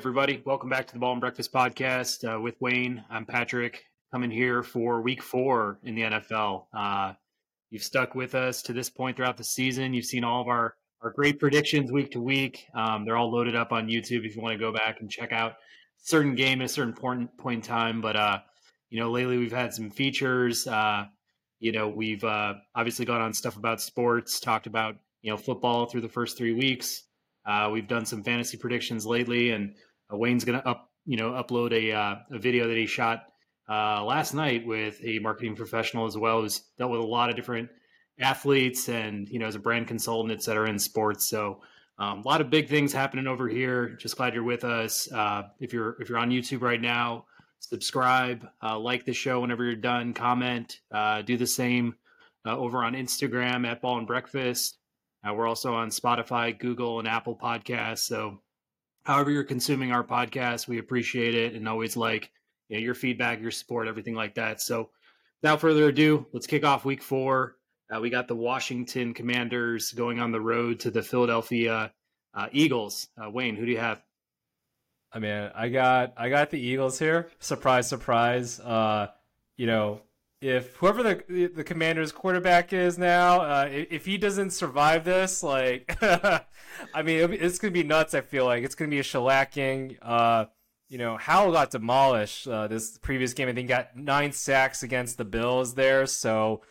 everybody. Welcome back to the Ball and Breakfast podcast uh, with Wayne. I'm Patrick, coming here for week four in the NFL. Uh, you've stuck with us to this point throughout the season. You've seen all of our, our great predictions week to week. Um, they're all loaded up on YouTube if you want to go back and check out certain game at a certain point, point in time. But, uh, you know, lately we've had some features. Uh, you know, we've uh, obviously gone on stuff about sports, talked about, you know, football through the first three weeks. Uh, we've done some fantasy predictions lately, and Wayne's going to up, you know, upload a, uh, a video that he shot uh, last night with a marketing professional as well, who's dealt with a lot of different athletes and you know as a brand consultant, et cetera, in sports. So um, a lot of big things happening over here. Just glad you're with us. Uh, if you're if you're on YouTube right now, subscribe, uh, like the show whenever you're done, comment, do the same over on Instagram at Ball and Breakfast. Uh, we're also on Spotify, Google, and Apple Podcasts. So, however you're consuming our podcast, we appreciate it and always like you know, your feedback, your support, everything like that. So, without further ado, let's kick off week four. Uh, we got the Washington Commanders going on the road to the Philadelphia uh, Eagles. Uh, Wayne, who do you have? I mean, I got I got the Eagles here. Surprise, surprise. Uh, you know, if whoever the the commander's quarterback is now, uh, if he doesn't survive this, like, I mean, it's gonna be nuts. I feel like it's gonna be a shellacking. Uh, you know, Howell got demolished uh, this previous game. I think got nine sacks against the Bills there. So,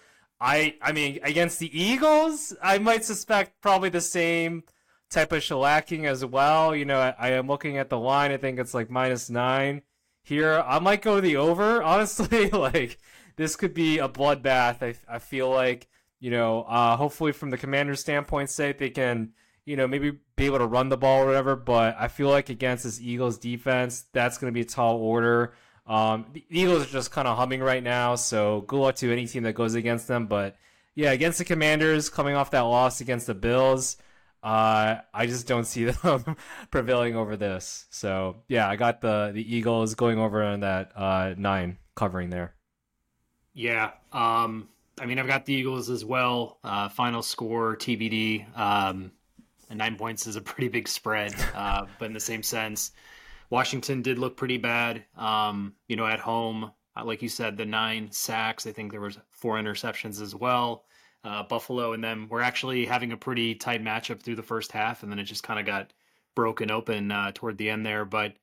I I mean, against the Eagles, I might suspect probably the same type of shellacking as well. You know, I, I am looking at the line. I think it's like minus nine here. I might go the over. Honestly, like this could be a bloodbath. I, I feel like, you know, uh, hopefully from the commander's standpoint, say they can, you know, maybe be able to run the ball or whatever. But I feel like against this Eagles defense, that's going to be a tall order. Um, the Eagles are just kind of humming right now, so good luck to any team that goes against them. But yeah, against the Commanders, coming off that loss against the Bills, uh, I just don't see them prevailing over this. So yeah, I got the the Eagles going over on that uh, nine covering there. Yeah. Um, I mean, I've got the Eagles as well. Uh, final score TBD. Um, nine points is a pretty big spread, uh, but in the same sense, Washington did look pretty bad. Um, you know, at home, uh, like you said, the nine sacks. I think there was four interceptions as well. Uh, Buffalo and them were actually having a pretty tight matchup through the first half, and then it just kind of got broken open uh, toward the end there. But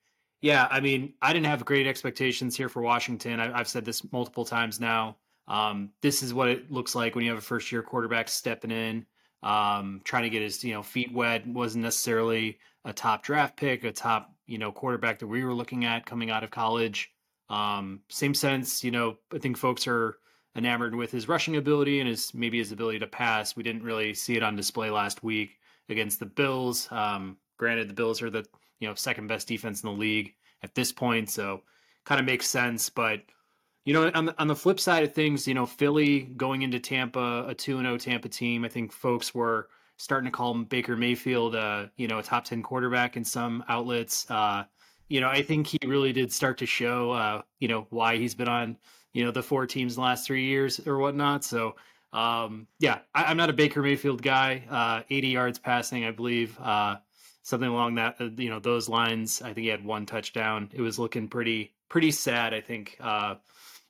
yeah, I mean, I didn't have great expectations here for Washington. I, have said this multiple times now. Um, this is what it looks like when you have a first year quarterback stepping in, um, trying to get his you know feet wet. wasn't necessarily a top draft pick, a top you know quarterback that we were looking at coming out of college. Um, same sense, you know, I think folks are enamored with his rushing ability and his maybe his ability to pass. We didn't really see it on display last week against the Bills. Um, granted, the Bills are the you know second best defense in the league at this point, so kind of makes sense. But you know, on the, on the flip side of things, you know, Philly going into Tampa, a two and zero oh Tampa team, I think folks were starting to call Baker Mayfield, uh, you know, a top ten quarterback in some outlets. Uh, you know, I think he really did start to show, uh, you know, why he's been on, you know, the four teams the last three years or whatnot. So, um, yeah, I, am not a Baker Mayfield guy. Uh, 80 yards passing, I believe. Uh, something along that uh, you know those lines. I think he had one touchdown. It was looking pretty pretty sad. I think uh,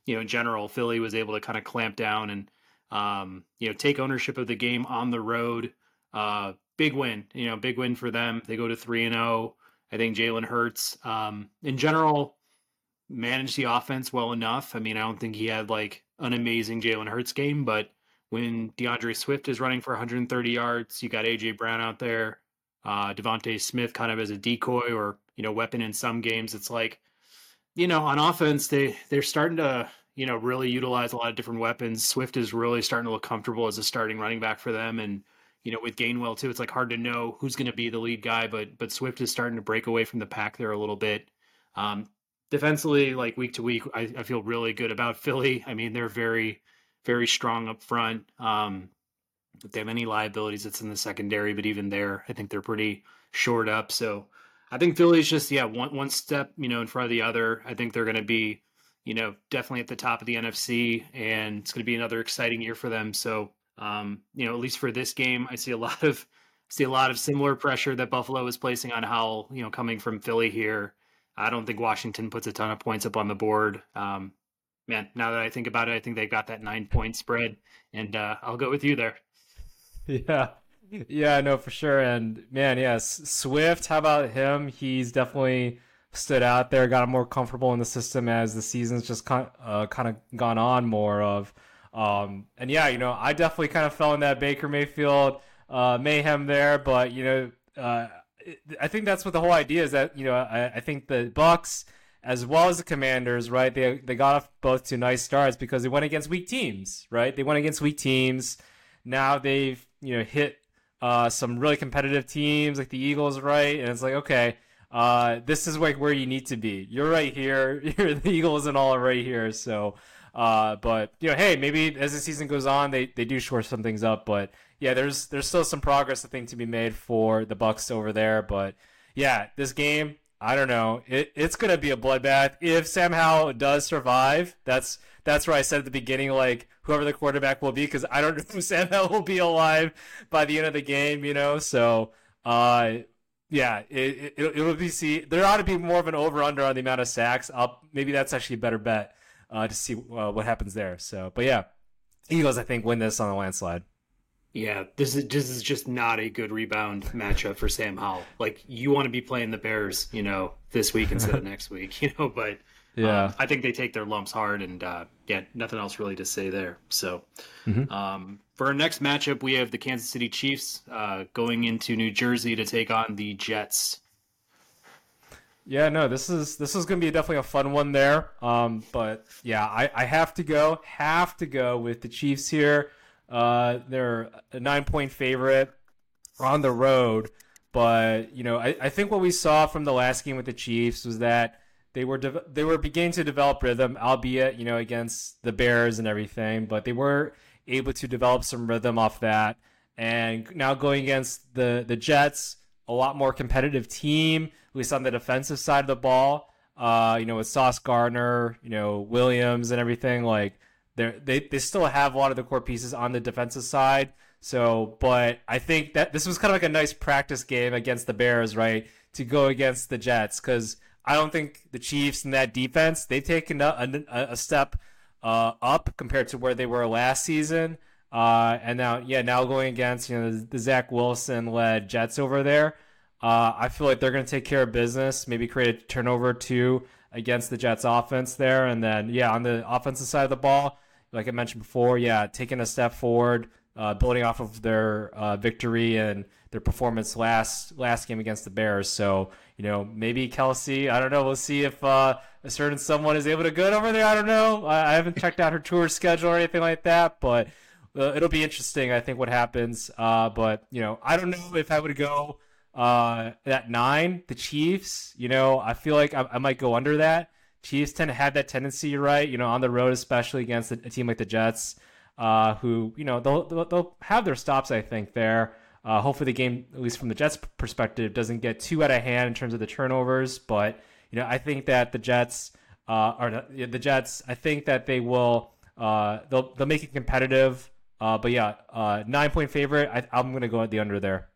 you know in general, Philly was able to kind of clamp down and um, you know take ownership of the game on the road. Uh, big win, you know, big win for them. They go to three and zero. Oh. I think Jalen Hurts, um, in general, managed the offense well enough. I mean, I don't think he had like an amazing Jalen Hurts game, but when D'Andre Swift is running for 130 yards, you got AJ Brown out there uh, DeVonta Smith kind of as a decoy or you know weapon in some games. It's like you know on offense they they're starting to you know really utilize a lot of different weapons. Swift is really starting to look comfortable as a starting running back for them, and you know with Gainwell too, it's like hard to know who's going to be the lead guy. But but Swift is starting to break away from the pack there a little bit. Um, defensively, like week to week, I, I feel really good about Philly. I mean they're very very strong up front. Um, if they have any liabilities, it's in the secondary. But even there, I think they're pretty short up. So I think Philly's just yeah one one step you know in front of the other. I think they're going to be you know definitely at the top of the NFC, and it's going to be another exciting year for them. So um, you know at least for this game, I see a lot of see a lot of similar pressure that Buffalo is placing on Howell, you know, coming from Philly here. I don't think Washington puts a ton of points up on the board. Um, man, now that I think about it, I think they've got that nine point spread, and uh, I'll go with you there. Yeah. Yeah, no, for sure. And man, yes, Swift, how about him? He's definitely stood out there, got more comfortable in the system as the season's just kind uh, kind of gone on more of. Um, and yeah, you know, I definitely kind of fell in that Baker Mayfield uh, mayhem there, but you know, uh, I think that's what the whole idea is that you know I, I think the Bucs as well as the Commanders, right? They they got off both to nice starts because they went against weak teams, right? They went against weak teams. Now they've you know hit uh, some really competitive teams like the Eagles, right? And it's like okay, uh, this is like where you need to be. You're right here. You're the Eagles and all are right here. So, uh, but you know, hey, maybe as the season goes on, they they do shore some things up, but yeah, there's there's still some progress I think to be made for the Bucs over there. But yeah, this game, I don't know. It, it's gonna be a bloodbath if Sam Howell does survive. That's that's where I said at the beginning, like whoever the quarterback will be, because I don't know if Sam Howell will be alive by the end of the game. You know, so uh, yeah, it, it it'll be see. There ought to be more of an over under on the amount of sacks. I'll, maybe that's actually a better bet uh, to see uh, what happens there. So, but yeah, Eagles I think win this on a landslide. Yeah, this is this is just not a good rebound matchup for Sam Howell. Like you want to be playing the Bears, you know, this week instead of next week, you know. But yeah, um, I think they take their lumps hard, and uh, yeah, nothing else really to say there. So mm-hmm. um, for our next matchup, we have the Kansas City Chiefs uh, going into New Jersey to take on the Jets. Yeah, no, this is this is gonna be definitely a fun one there. Um, but yeah, I, I have to go, have to go with the Chiefs here. Uh, they're a nine point favorite on the road. But, you know, I, I think what we saw from the last game with the Chiefs was that they were de- they were beginning to develop rhythm, albeit, you know, against the Bears and everything, but they were able to develop some rhythm off that. And now going against the, the Jets, a lot more competitive team, at least on the defensive side of the ball. Uh, you know, with Sauce Gardner, you know, Williams and everything, like they they still have a lot of the core pieces on the defensive side. So, but I think that this was kind of like a nice practice game against the Bears, right? To go against the Jets, because I don't think the Chiefs and that defense they've taken a, a, a step uh, up compared to where they were last season. Uh, and now, yeah, now going against you know the, the Zach Wilson led Jets over there. Uh, I feel like they're going to take care of business, maybe create a turnover too against the Jets offense there, and then yeah, on the offensive side of the ball, like I mentioned before, yeah, taking a step forward, uh, building off of their uh, victory and their performance last last game against the Bears. So you know, maybe Kelsey. I don't know. We'll see if uh, a certain someone is able to go over there. I don't know. I, I haven't checked out her tour schedule or anything like that, but uh, it'll be interesting. I think what happens. Uh, but you know, I don't know if I would go uh, at nine. The Chiefs. You know, I feel like I, I might go under that. Chiefs tend to have that tendency, right? You know, on the road, especially against a, team like the Jets, uh, who you know they'll, they'll, have their stops. I think there. Uh, hopefully, the game, at least from the Jets' perspective, doesn't get too out of hand in terms of the turnovers. But you know, I think that the Jets uh, are the Jets. I think that they will. Uh, they'll they'll make it competitive. Uh, but yeah, uh, nine point favorite. I, I'm going to go at the under there.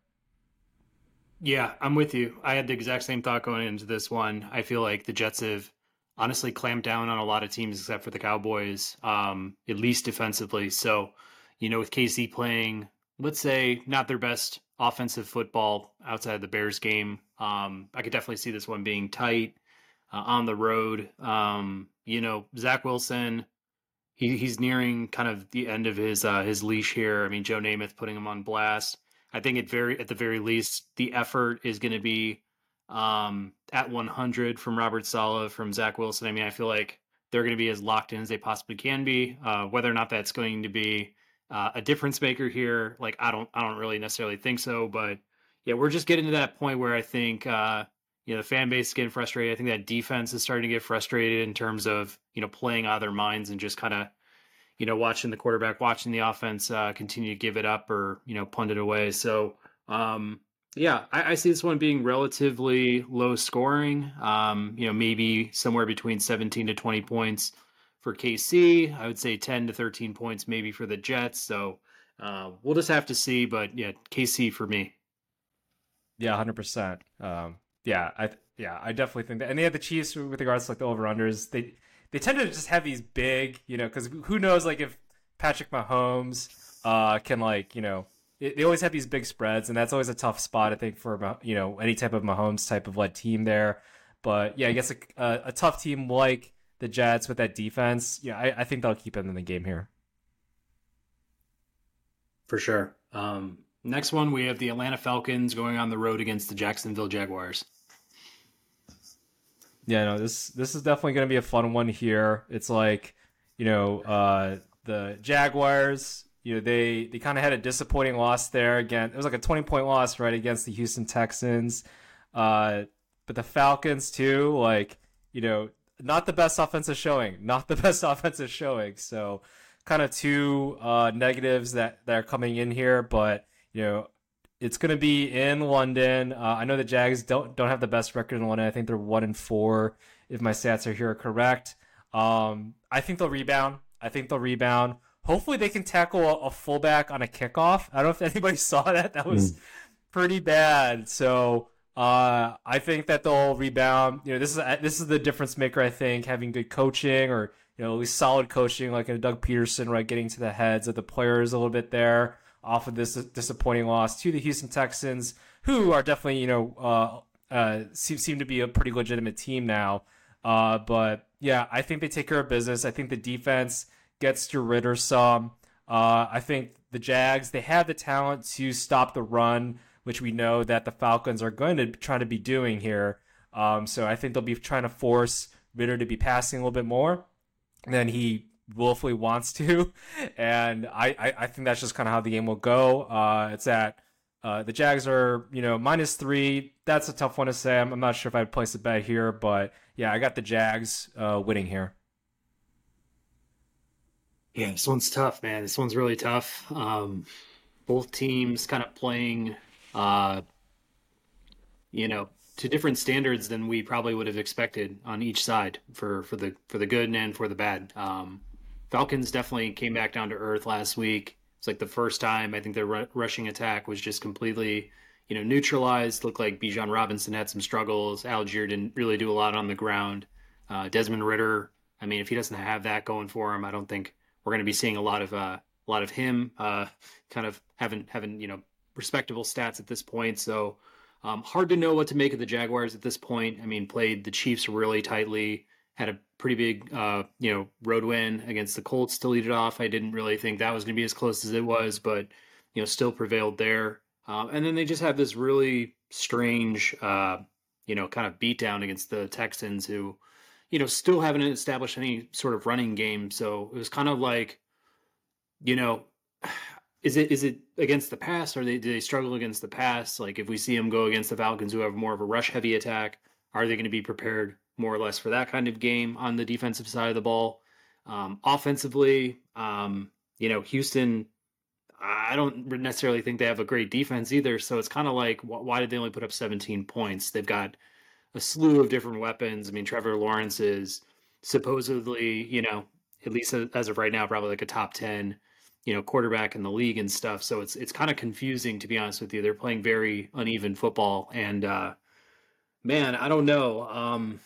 Yeah, I'm with you. I had the exact same thought going into this one. I feel like the Jets have honestly clamped down on a lot of teams except for the Cowboys, um, at least defensively. So, you know, with KC playing, let's say, not their best offensive football outside of the Bears game, um, I could definitely see this one being tight uh, on the road. Um, you know, Zach Wilson, he, he's nearing kind of the end of his uh, his leash here. I mean, Joe Namath putting him on blast. I think at very at the very least, the effort is going to be um, at 100 from Robert Sala, from Zach Wilson. I mean, I feel like they're going to be as locked in as they possibly can be. Uh, whether or not that's going to be uh, a difference maker here, like I don't, I don't really necessarily think so. But yeah, we're just getting to that point where I think uh, you know the fan base is getting frustrated. I think that defense is starting to get frustrated in terms of you know playing out of their minds and just kind of you know watching the quarterback, watching the offense uh, continue to give it up or you know punt it away. So um, yeah, I, I, see this one being relatively low scoring. Um, you know, maybe somewhere between 17 to 20 points for KC. I would say 10 to 13 points maybe for the Jets. So uh, we'll just have to see. But yeah, KC for me. Yeah, hundred um, percent. Yeah, I yeah, I definitely think that. And they have the Chiefs with regards to like the over unders. They they tend to just have these big, you know, because who knows like if Patrick Mahomes uh can like you know they always have these big spreads, and that's always a tough spot I think for you know any type of Mahomes type of led team there. But yeah, I guess a, a, a tough team like the Jets with that defense, yeah, I, I think they'll keep him in the game here. For sure. Um, next one, we have the Atlanta Falcons going on the road against the Jacksonville Jaguars. Yeah, no, this this is definitely going to be a fun one here. It's like, you know, uh, the Jaguars. You know, they they kind of had a disappointing loss there. Again, it was like a twenty point loss right against the Houston Texans. Uh, but the Falcons too, like you know, not the best offensive showing, not the best offensive showing. So, kind of two uh, negatives that that are coming in here. But you know, it's going to be in London. Uh, I know the Jags don't don't have the best record in London. I think they're one and four, if my stats are here correct. Um, I think they'll rebound. I think they'll rebound. Hopefully, they can tackle a, a fullback on a kickoff. I don't know if anybody saw that. That was mm. pretty bad. So uh, I think that they'll rebound. You know, this is this is the difference maker. I think having good coaching or you know at least solid coaching, like a Doug Pederson, right, getting to the heads of the players a little bit there off of this disappointing loss to the Houston Texans, who are definitely you know uh, uh, seem, seem to be a pretty legitimate team now. Uh, but yeah, I think they take care of business. I think the defense gets to Ridder some. Uh, I think the Jags they have the talent to stop the run, which we know that the Falcons are going to try to be doing here. Um, so I think they'll be trying to force Ridder to be passing a little bit more than he willfully wants to, and I, I, I think that's just kind of how the game will go. Uh, it's at uh, the Jags are you know minus three. That's a tough one to say. I'm, I'm not sure if I'd place a bet here, but yeah, I got the Jags uh, winning here. Yeah, this one's tough, man. This one's really tough. Um, both teams kind of playing, uh, you know, to different standards than we probably would have expected on each side for for the for the good and for the bad. Um, Falcons definitely came back down to earth last week. It's like the first time I think their rushing attack was just completely, you know, neutralized. Looked like Bijan Robinson had some struggles. Allgeier didn't really do a lot on the ground. Uh, Desmond Ridder, I mean, if he doesn't have that going for him, I don't think we're going to be seeing a lot of uh, a lot of him uh, kind of having having you know respectable stats at this point. So um, hard to know what to make of the Jaguars at this point. I mean, played the Chiefs really tightly had a pretty big, uh, you know, road win against the Colts to lead it off. I didn't really think that was going to be as close as it was, but you know, still prevailed there. Um, and then they just have this really strange, uh, you know, kind of beatdown against the Texans, who, you know, still haven't established any sort of running game. So it was kind of like, you know, is it is it against the pass or they, do they struggle against the pass? Like if we see them go against the Falcons, who have more of a rush heavy attack, are they going to be prepared more or less for that kind of game on the defensive side of the ball. Um, offensively, um, you know, Houston, I don't necessarily think they have a great defense either. So it's kind of like, why did they only put up 17 points? They've got a slew of different weapons. I mean, Trevor Lawrence is supposedly, you know, at least as of right now, probably like a top 10, you know, quarterback in the league and stuff. So it's it's kind of confusing to be honest with you. They're playing very uneven football, and uh, man, I don't know. Um,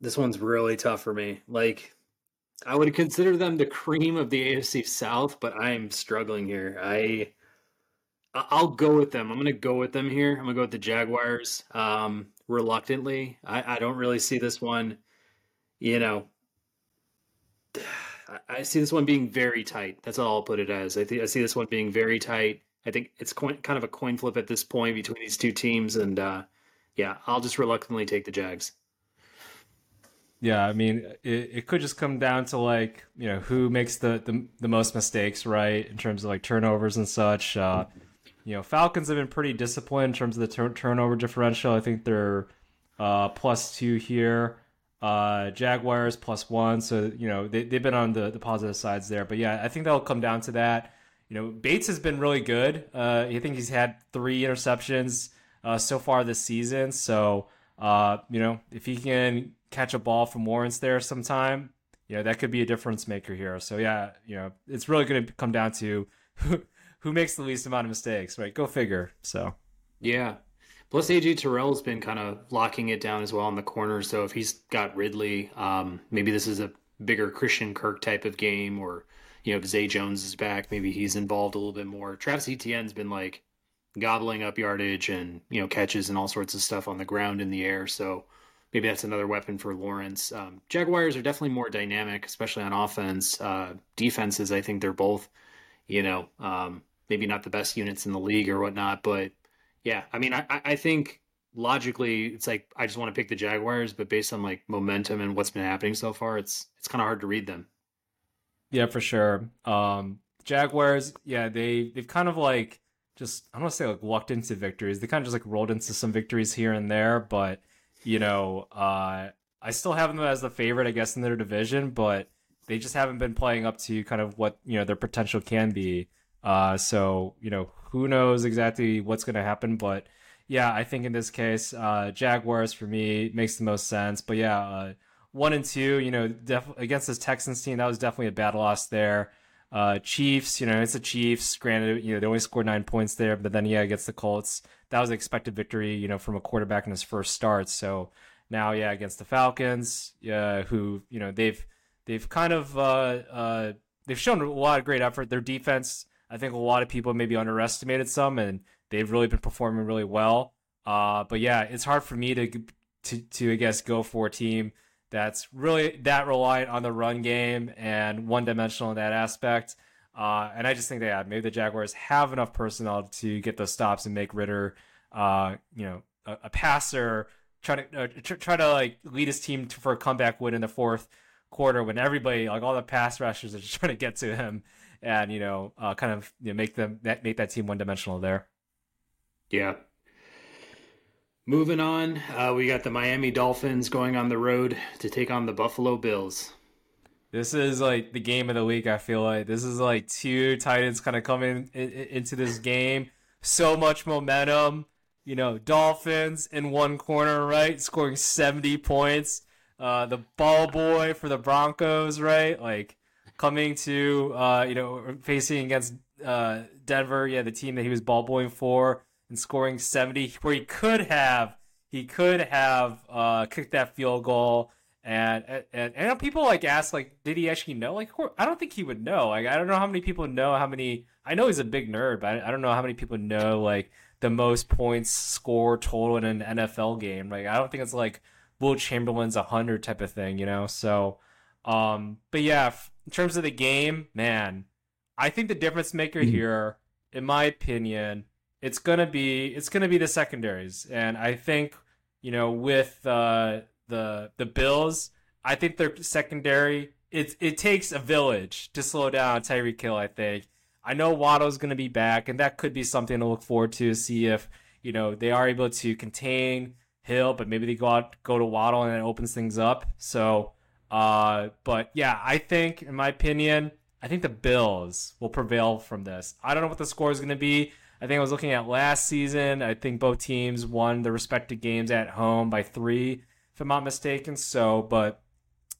this one's really tough for me. Like, I would consider them the cream of the AFC South, but I'm struggling here. I I'll go with them. I'm gonna go with them here. I'm gonna go with the Jaguars. Um, reluctantly, I, I don't really see this one. You know, I see this one being very tight. That's all I'll put it as. I think I see this one being very tight. I think it's coin, kind of a coin flip at this point between these two teams, and uh, yeah, I'll just reluctantly take the Jags. Yeah, I mean, it, it could just come down to like you know who makes the, the, the most mistakes, right? In terms of like turnovers and such. Uh, you know, Falcons have been pretty disciplined in terms of the tur- turnover differential. I think they're uh, plus two here. Uh, Jaguars plus one, so you know they they've been on the the positive sides there. But yeah, I think that'll come down to that. You know, Bates has been really good. Uh, I think he's had three interceptions uh, so far this season. So uh, you know, if he can catch a ball from Lawrence there sometime, you know, that could be a difference maker here. So yeah, you know, it's really going to come down to who, makes the least amount of mistakes, right? Go figure. So. Yeah. Plus, AJ Terrell's been kind of locking it down as well in the corner. So if he's got Ridley, um, maybe this is a bigger Christian Kirk type of game, or you know, if Zay Jones is back, maybe he's involved a little bit more. Travis Etienne's been like gobbling up yardage and you know catches and all sorts of stuff on the ground in the air. So maybe that's another weapon for Lawrence. Um, Jaguars are definitely more dynamic, especially on offense. Uh, defenses, I think they're both, you know, um, maybe not the best units in the league or whatnot, but yeah, I mean, I, I think logically it's like I just want to pick the Jaguars, but based on like momentum and what's been happening so far, it's it's kind of hard to read them. Yeah, for sure. Um, Jaguars, yeah, they they've kind of like just I don't want to say like walked into victories. They kind of just like rolled into some victories here and there, but you know, uh, I still have them as the favorite, I guess, in their division, but they just haven't been playing up to kind of what you know their potential can be. Uh, so you know, who knows exactly what's going to happen, but yeah, I think in this case, uh, Jaguars for me makes the most sense. But yeah, uh, one and two, you know, def- against this Texans team, that was definitely a bad loss there. Uh, Chiefs, you know, it's the Chiefs. Granted, you know, they only scored nine points there, but then yeah, against the Colts, that was an expected victory, you know, from a quarterback in his first start. So now, yeah, against the Falcons, yeah, who you know they've they've kind of uh, uh, they've shown a lot of great effort. Their defense, I think, a lot of people maybe underestimated some, and they've really been performing really well. Uh, but yeah, it's hard for me to to to I guess go for a team that's really that reliant on the run game and one dimensional in that aspect. Uh, and I just think that yeah, maybe the Jaguars have enough personnel to get those stops and make Ridder, uh, you know, a, a, passer, try to uh, tr- try to like lead his team to, for a comeback win in the fourth quarter when everybody, like all the pass rushers, are just trying to get to him and you know, uh, kind of you know, make them that make that team one dimensional there. Yeah, Moving on, uh, we got the Miami Dolphins going on the road to take on the Buffalo Bills. This is like the game of the week. I feel like this is like two Titans kind of coming in, in, into this game. So much momentum. You know, Dolphins in one corner, right, scoring seventy points. Uh, the ball boy for the Broncos, right, like coming to uh, you know facing against uh, Denver. Yeah, the team that he was ball boying for and scoring 70 where he could have he could have uh, kicked that field goal. And, and and people like ask like did he actually know? Like I don't think he would know. Like I don't know how many people know how many I know he's a big nerd but I don't know how many people know like the most points score total in an NFL game. Like I don't think it's like Wilt Chamberlain's 100 type of thing you know? So um but yeah in terms of the game man I think the difference maker mm-hmm. here in my opinion it's gonna be it's gonna be the secondaries, and I think you know with uh, the the Bills, I think their secondary it it takes a village to slow down Tyreek Hill. I think I know Waddle's gonna be back, and that could be something to look forward to. See if you know they are able to contain Hill, but maybe they go out go to Waddle and it opens things up. So, uh, but yeah, I think in my opinion. I think the Bills will prevail from this. I don't know what the score is going to be. I think I was looking at last season. I think both teams won their respective games at home by three, if I'm not mistaken. So, but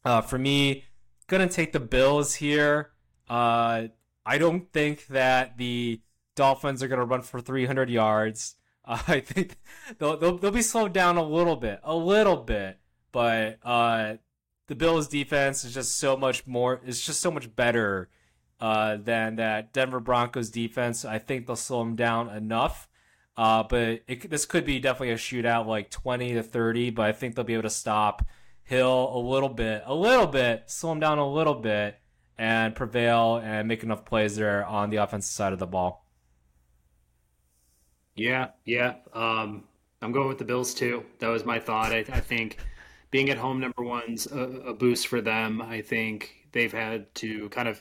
uh, for me, gonna take the Bills here. Uh, I don't think that the Dolphins are gonna run for 300 yards. Uh, I think they'll, they'll, they'll be slowed down a little bit, a little bit. But uh, the Bills' defense is just so much more. It's just so much better uh, than that Denver Broncos defense. I think they'll slow them down enough. Uh, but it, this could be definitely a shootout, like 20 to 30. But I think they'll be able to stop Hill a little bit, a little bit, slow him down a little bit, and prevail and make enough plays there on the offensive side of the ball. Yeah, yeah. Um, I'm going with the Bills too. That was my thought. I, I think being at home, number one's a, a boost for them. I think they've had to kind of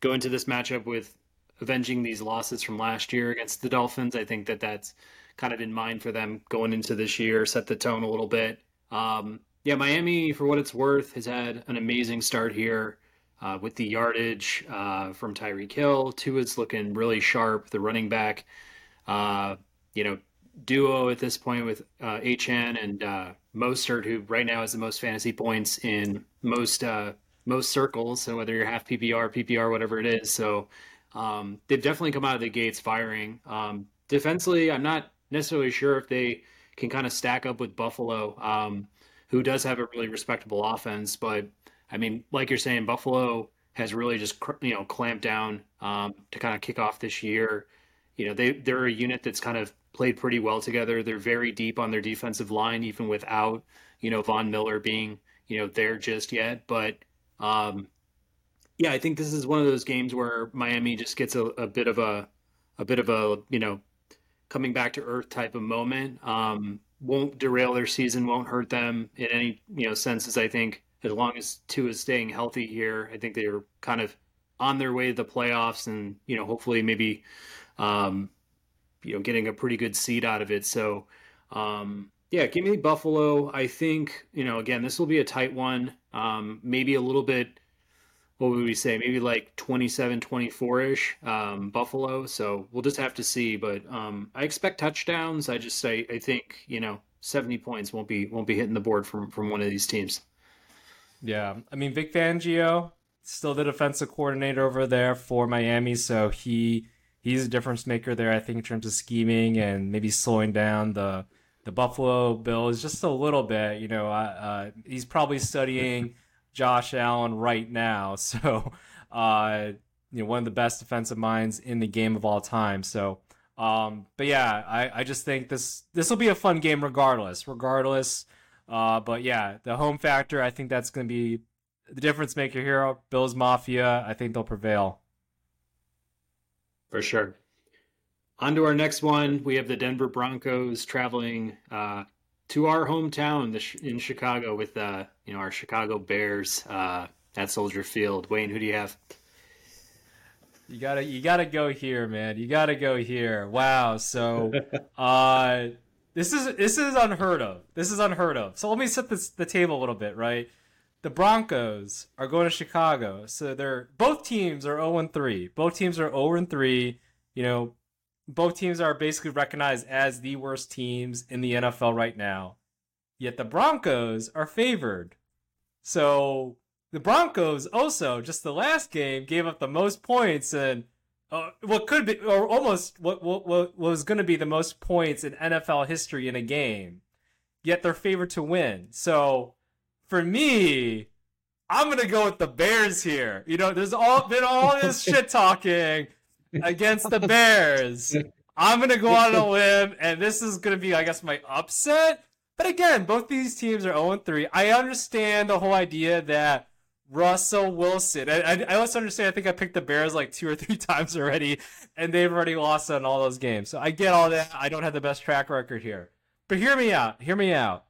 go into this matchup with avenging these losses from last year against the Dolphins. I think that that's kind of in mind for them going into this year, set the tone a little bit. Um, yeah, Miami, for what it's worth, has had an amazing start here uh, with the yardage uh, from Tyreek Hill. Tua's looking really sharp. The running back, uh, you know, duo at this point with uh, Achane and uh, Mostert, who right now has the most fantasy points in most uh, most circles. So whether you're half PPR, PPR, whatever it is. So um, they've definitely come out of the gates firing. Um, defensively, I'm not necessarily sure if they can kind of stack up with Buffalo, um, who does have a really respectable offense. But I mean, like you're saying, Buffalo has really just you know clamped down um, to kind of kick off this year. You know, they they're a unit that's kind of played pretty well together. They're very deep on their defensive line, even without you know Von Miller being you know there just yet. But um, yeah, I think this is one of those games where Miami just gets a, a bit of a a bit of a you know coming back to earth type of moment. Um, won't derail their season, won't hurt them in any you know senses. I think as long as Tua is staying healthy here, I think they're kind of on their way to the playoffs, and you know hopefully maybe um, you know getting a pretty good seed out of it. So um, yeah, give me Buffalo. I think you know again this will be a tight one, um, maybe a little bit what would we say? Maybe like 27, 24 ish um, Buffalo. So we'll just have to see. But um, I expect touchdowns. I just say I think you know 70 points won't be won't be hitting the board from from one of these teams. Yeah, I mean Vic Fangio still the defensive coordinator over there for Miami, so he he's a difference maker there. I think in terms of scheming and maybe slowing down the the Buffalo Bills just a little bit. You know, uh, he's probably studying. Josh Allen right now. So, uh, you know, one of the best defensive minds in the game of all time. So, um, but yeah, I, I just think this this will be a fun game regardless, regardless. Uh, but yeah, the home factor, I think that's going to be the difference maker here. Bills Mafia, I think they'll prevail. For sure. On to our next one. We have the Denver Broncos traveling uh, to our hometown in Chicago with uh, you know our Chicago Bears uh, at Soldier Field. Wayne, who do you have? You gotta you gotta go here, man. You gotta go here. Wow. So uh this is this is unheard of. This is unheard of. So let me set this the table a little bit, right? The Broncos are going to Chicago. So they're both teams are 0 3. Both teams are 0 3. You know, both teams are basically recognized as the worst teams in the NFL right now. Yet the Broncos are favored. So the Broncos also just the last game gave up the most points and uh, what could be or almost what what, what was going to be the most points in NFL history in a game. Yet they're favored to win. So for me, I'm gonna go with the Bears here. You know, there's all been all this shit talking against the Bears. I'm gonna go on a limb, and this is gonna be, I guess, my upset. But again, both these teams are 0 3. I understand the whole idea that Russell Wilson. I, I, I, also understand. I think I picked the Bears like two or three times already, and they've already lost on all those games. So I get all that. I don't have the best track record here. But hear me out. Hear me out.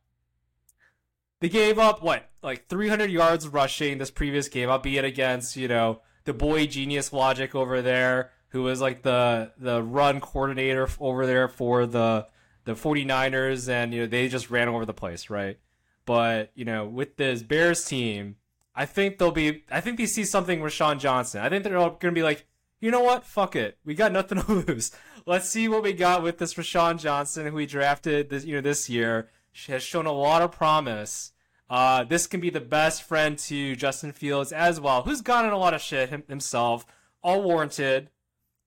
They gave up what, like 300 yards rushing this previous game, albeit against you know the boy genius logic over there who was like the the run coordinator over there for the the 49ers and you know they just ran over the place, right? But, you know, with this Bears team, I think they'll be I think they see something with Sean Johnson. I think they're all to be like, "You know what? Fuck it. We got nothing to lose. Let's see what we got with this Roschon Johnson who we drafted this you know this year. She has shown a lot of promise. Uh, this can be the best friend to Justin Fields as well, who's gotten a lot of shit himself, all warranted.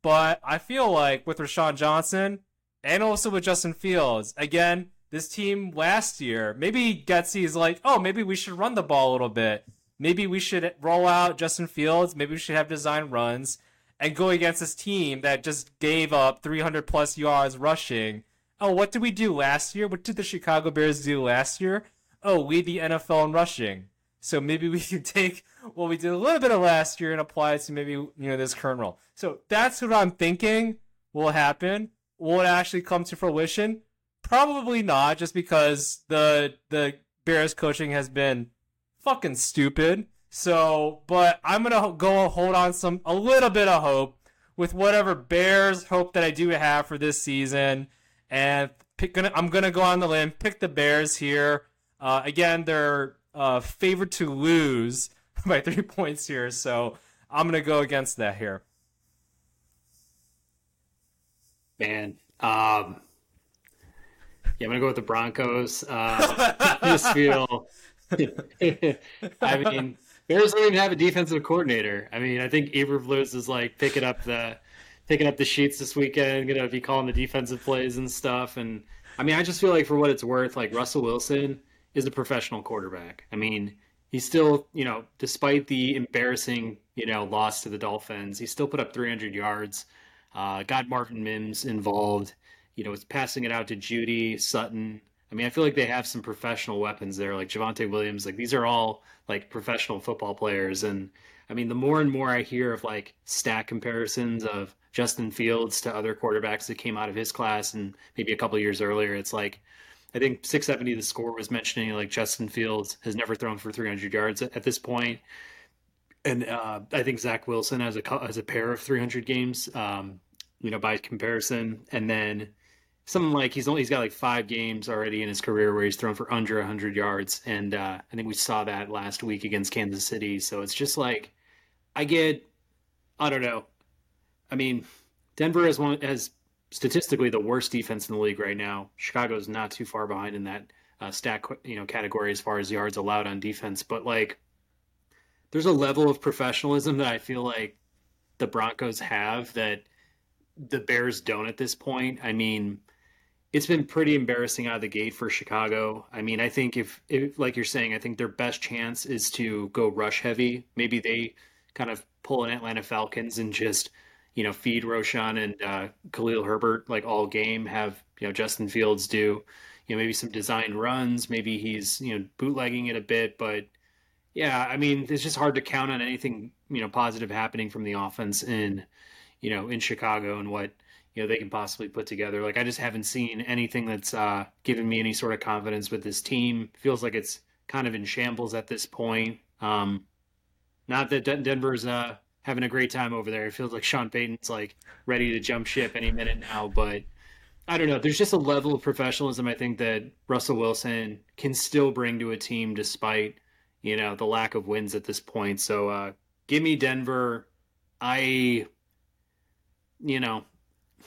But I feel like with Roschon Johnson and also with Justin Fields, again, this team last year, maybe Getsy is like, oh, maybe we should run the ball a little bit. Maybe we should roll out Justin Fields. Maybe we should have design runs and go against this team that just gave up 300 plus yards rushing. Oh, what did we do last year? What did the Chicago Bears do last year? Oh, we the NFL in rushing. So maybe we can take what we did a little bit of last year and apply it to maybe you know this current role. So that's what I'm thinking will happen. Will it actually come to fruition? Probably not, just because the the Bears coaching has been fucking stupid. So, but I'm gonna go hold on some a little bit of hope with whatever Bears hope that I do have for this season, and pick, gonna, I'm gonna go on the limb, pick the Bears here. Uh, again, they're uh, favored to lose by three points here, so I'm gonna go against that here. Man, um, yeah, I'm gonna go with the Broncos. Uh, I just feel. I mean, Bears don't even have a defensive coordinator. I mean, I think Eberflus is like picking up the picking up the sheets this weekend. Gonna be calling the defensive plays and stuff. And I mean, I just feel like for what it's worth, like Russell Wilson is a professional quarterback. I mean, he's still, you know, despite the embarrassing, you know, loss to the Dolphins, he still put up 300 yards. Uh, got Marvin Mims involved. You know, was passing it out to Jeudy Sutton. I mean, I feel like they have some professional weapons there, like Javonte Williams. Like these are all like professional football players, and I mean, the more and more I hear of like stat comparisons of Justin Fields to other quarterbacks that came out of his class and maybe a couple years earlier, it's like I think 670 the score was mentioning like Justin Fields has never thrown for 300 yards at, at this point, and uh, I think Zach Wilson has a has a pair of 300 games, um, you know, by comparison, and then something like he's only he's got like five games already in his career where he's thrown for under 100 yards. And uh, i think we saw that last week against kansas city. So it's just like i get i don't know. I mean denver has one has statistically the worst defense in the league right now chicago's not too far behind in that uh, you know category as far as yards allowed on defense but like there's a level of professionalism that i feel like the broncos have that the bears don't at this point i mean it's been pretty embarrassing out of the gate for Chicago. I mean, I think if, if, like you're saying, I think their best chance is to go rush heavy. Maybe they kind of pull an Atlanta Falcons and just, you know, feed Roschon and uh, Khalil Herbert like all game. Have you know Justin Fields do, you know, maybe some designed runs. Maybe he's you know bootlegging it a bit, but yeah, I mean, it's just hard to count on anything you know positive happening from the offense in, you know, in Chicago and what you know they can possibly put together. Like I just haven't seen anything that's uh, given me any sort of confidence with this team. Feels like it's kind of in shambles at this point. Um, not that Denver's uh, having a great time over there. It feels like Sean Payton's like ready to jump ship any minute now. But I don't know. There's just a level of professionalism I think that Russell Wilson can still bring to a team despite you know the lack of wins at this point. So uh, give me Denver. I you know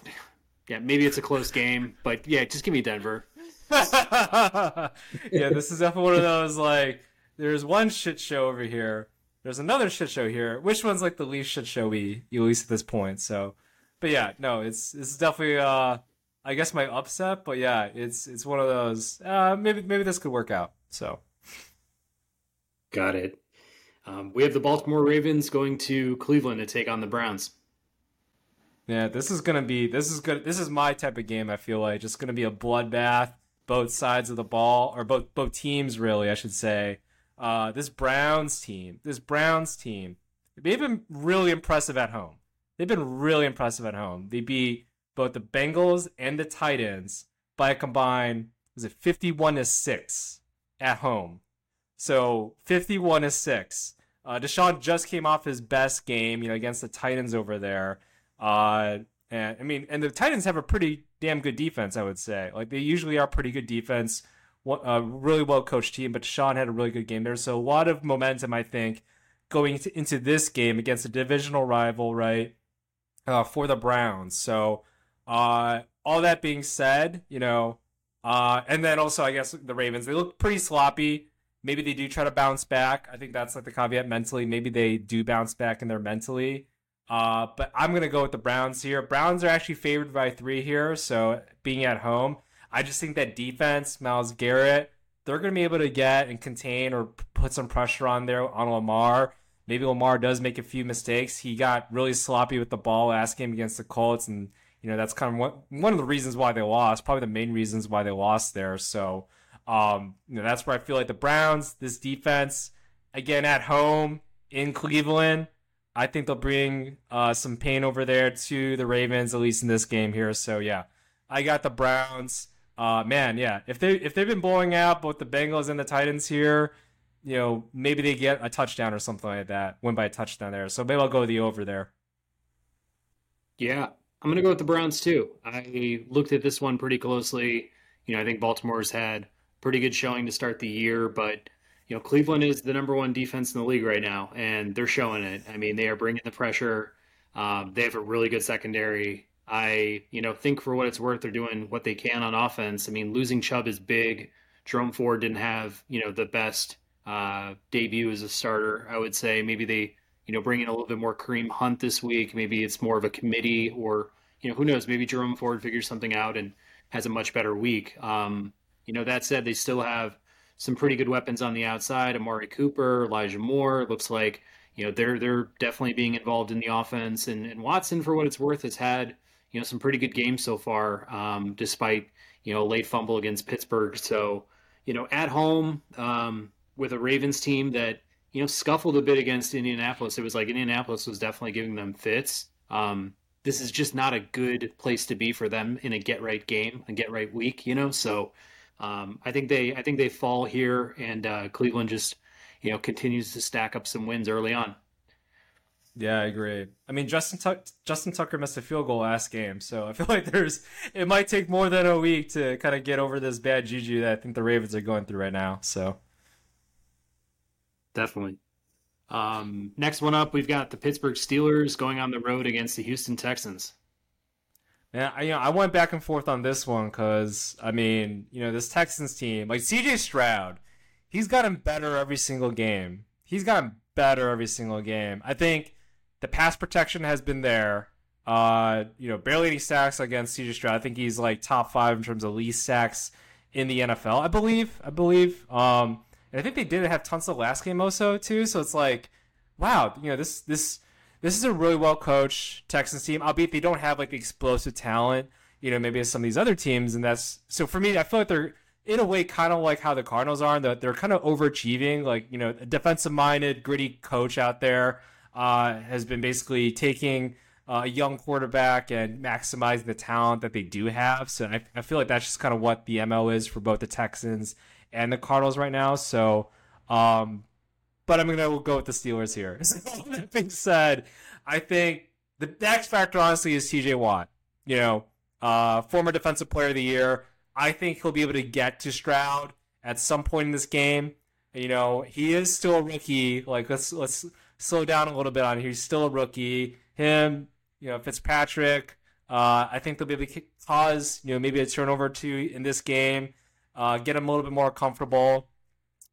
yeah, maybe it's a close game, but yeah, just give me Denver. yeah, this is definitely one of those like there's one shit show over here. There's another shit show here. Which one's like the least shit show we at least at this point? So, but yeah, no, it's it's definitely uh I guess my upset, but yeah, it's it's one of those. Uh, maybe maybe this could work out. So, got it. Um, we have the Baltimore Ravens going to Cleveland to take on the Browns. Yeah, this is gonna be this is good. This is my type of game. I feel like just gonna be a bloodbath. Both sides of the ball, or both both teams, really, I should say. Uh, this Browns team, this Browns team, they've been really impressive at home. They've been really impressive at home. They beat both the Bengals and the Titans by a combined was it fifty one to six at home. So fifty one to six. Uh, Deshaun just came off his best game, you know, against the Titans over there. Uh, and I mean, and the Titans have a pretty damn good defense, I would say. Like they usually are pretty good defense, a really well coached team. But Sean had a really good game there, so a lot of momentum, I think, going into, into this game against a divisional rival, right? Uh, for the Browns. So, uh, all that being said, you know, uh, and then also I guess the Ravens they look pretty sloppy. Maybe they do try to bounce back. I think that's like the caveat mentally. Maybe they do bounce back in there mentally. Uh, but I'm gonna go with the Browns here. Browns are actually favored by three here, so being at home, I just think that defense, Myles Garrett, they're gonna be able to get and contain or put some pressure on there on Lamar. Maybe Lamar does make a few mistakes. He got really sloppy with the ball last game against the Colts, and you know that's kind of one one of the reasons why they lost. Probably the main reasons why they lost there. So, um, you know that's where I feel like the Browns, this defense, again at home in Cleveland I think they'll bring uh, some pain over there to the Ravens, at least in this game here. So yeah, I got the Browns. Uh, man, yeah, if they if they've been blowing out both the Bengals and the Titans here, you know, maybe they get a touchdown or something like that, win by a touchdown there. So maybe I'll go the over there. Yeah, I'm gonna go with the Browns too. I looked at this one pretty closely. You know, I think Baltimore's had pretty good showing to start the year, but you know, Cleveland is the number one defense in the league right now, and they're showing it. I mean, they are bringing the pressure. Um, they have a really good secondary. I, you know, think for what it's worth, they're doing what they can on offense. I mean, losing Chubb is big. Jerome Ford didn't have, you know, the best uh, debut as a starter. I would say maybe they, you know, bring in a little bit more Kareem Hunt this week. Maybe it's more of a committee, or you know, who knows? Maybe Jerome Ford figures something out and has a much better week. Um, you know, that said, they still have some pretty good weapons on the outside. Amari Cooper, Elijah Moore. Looks like you know they're they're definitely being involved in the offense. And, and Watson, for what it's worth, has had you know some pretty good games so far, um, despite you know late fumble against Pittsburgh. So you know at home um, with a Ravens team that you know, scuffled a bit against Indianapolis. It was like Indianapolis was definitely giving them fits. Um, this is just not a good place to be for them in a get right game, a get right week, you know. So um, I think they, I think they fall here, and uh, Cleveland just, you know, continues to stack up some wins early on. Yeah, I agree. I mean, Justin Tuck- Justin Tucker missed a field goal last game, so I feel like there's it might take more than a week to kind of get over this bad juju that I think the Ravens are going through right now. So definitely. Um, next one up, we've got the Pittsburgh Steelers going on the road against the Houston Texans. Yeah, I, you know, I went back and forth on this one because I mean, you know, this Texans team, like CJ Stroud, he's gotten better every single game. He's gotten better every single game. I think the pass protection has been there. Uh, you know, barely any sacks against CJ Stroud. I think he's like top five in terms of least sacks in the NFL. I believe. I believe. Um, and I think they did have tons of last game also too. So it's like, wow, you know, this this this is a really well coached Texans team, albeit they don't have like the explosive talent, you know, maybe as some of these other teams. And that's so for me, I feel like they're in a way kind of like how the Cardinals are, that they're kind of overachieving. Like, you know, a defensive minded, gritty coach out there uh, has been basically taking uh, a young quarterback and maximizing the talent that they do have. So I, I feel like that's just kind of what the MO is for both the Texans and the Cardinals right now. So, um, but I'm gonna go with the Steelers here. that being said, I think the next factor honestly is T.J. Watt. You know, uh, former Defensive Player of the Year. I think he'll be able to get to Stroud at some point in this game. You know, he is still a rookie. Like let's let's slow down a little bit on here. He's still a rookie. Him, you know, Fitzpatrick. Uh, I think they'll be able to cause you know maybe a turnover two in this game uh, get him a little bit more comfortable.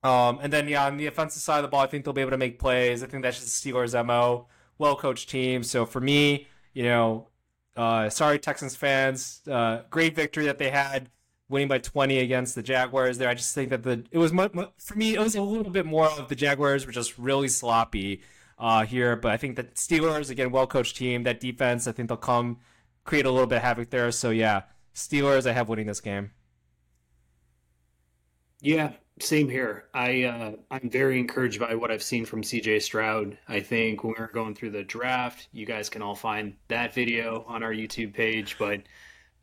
Um, and then, yeah, on the offensive side of the ball, I think they'll be able to make plays. I think that's just the Steelers' MO. Well coached team. So for me, you know, uh, sorry, Texans fans. Uh, great victory that they had winning by 20 against the Jaguars there. I just think that the it was for me it was a little bit more of the Jaguars were just really sloppy uh, here, but I think the Steelers again well coached team. That defense, I think they'll come create a little bit of havoc there. So yeah, Steelers I have winning this game. Yeah, same here. I uh, I'm very encouraged by what I've seen from CJ Stroud. I think when we were going through the draft, you guys can all find that video on our YouTube page, but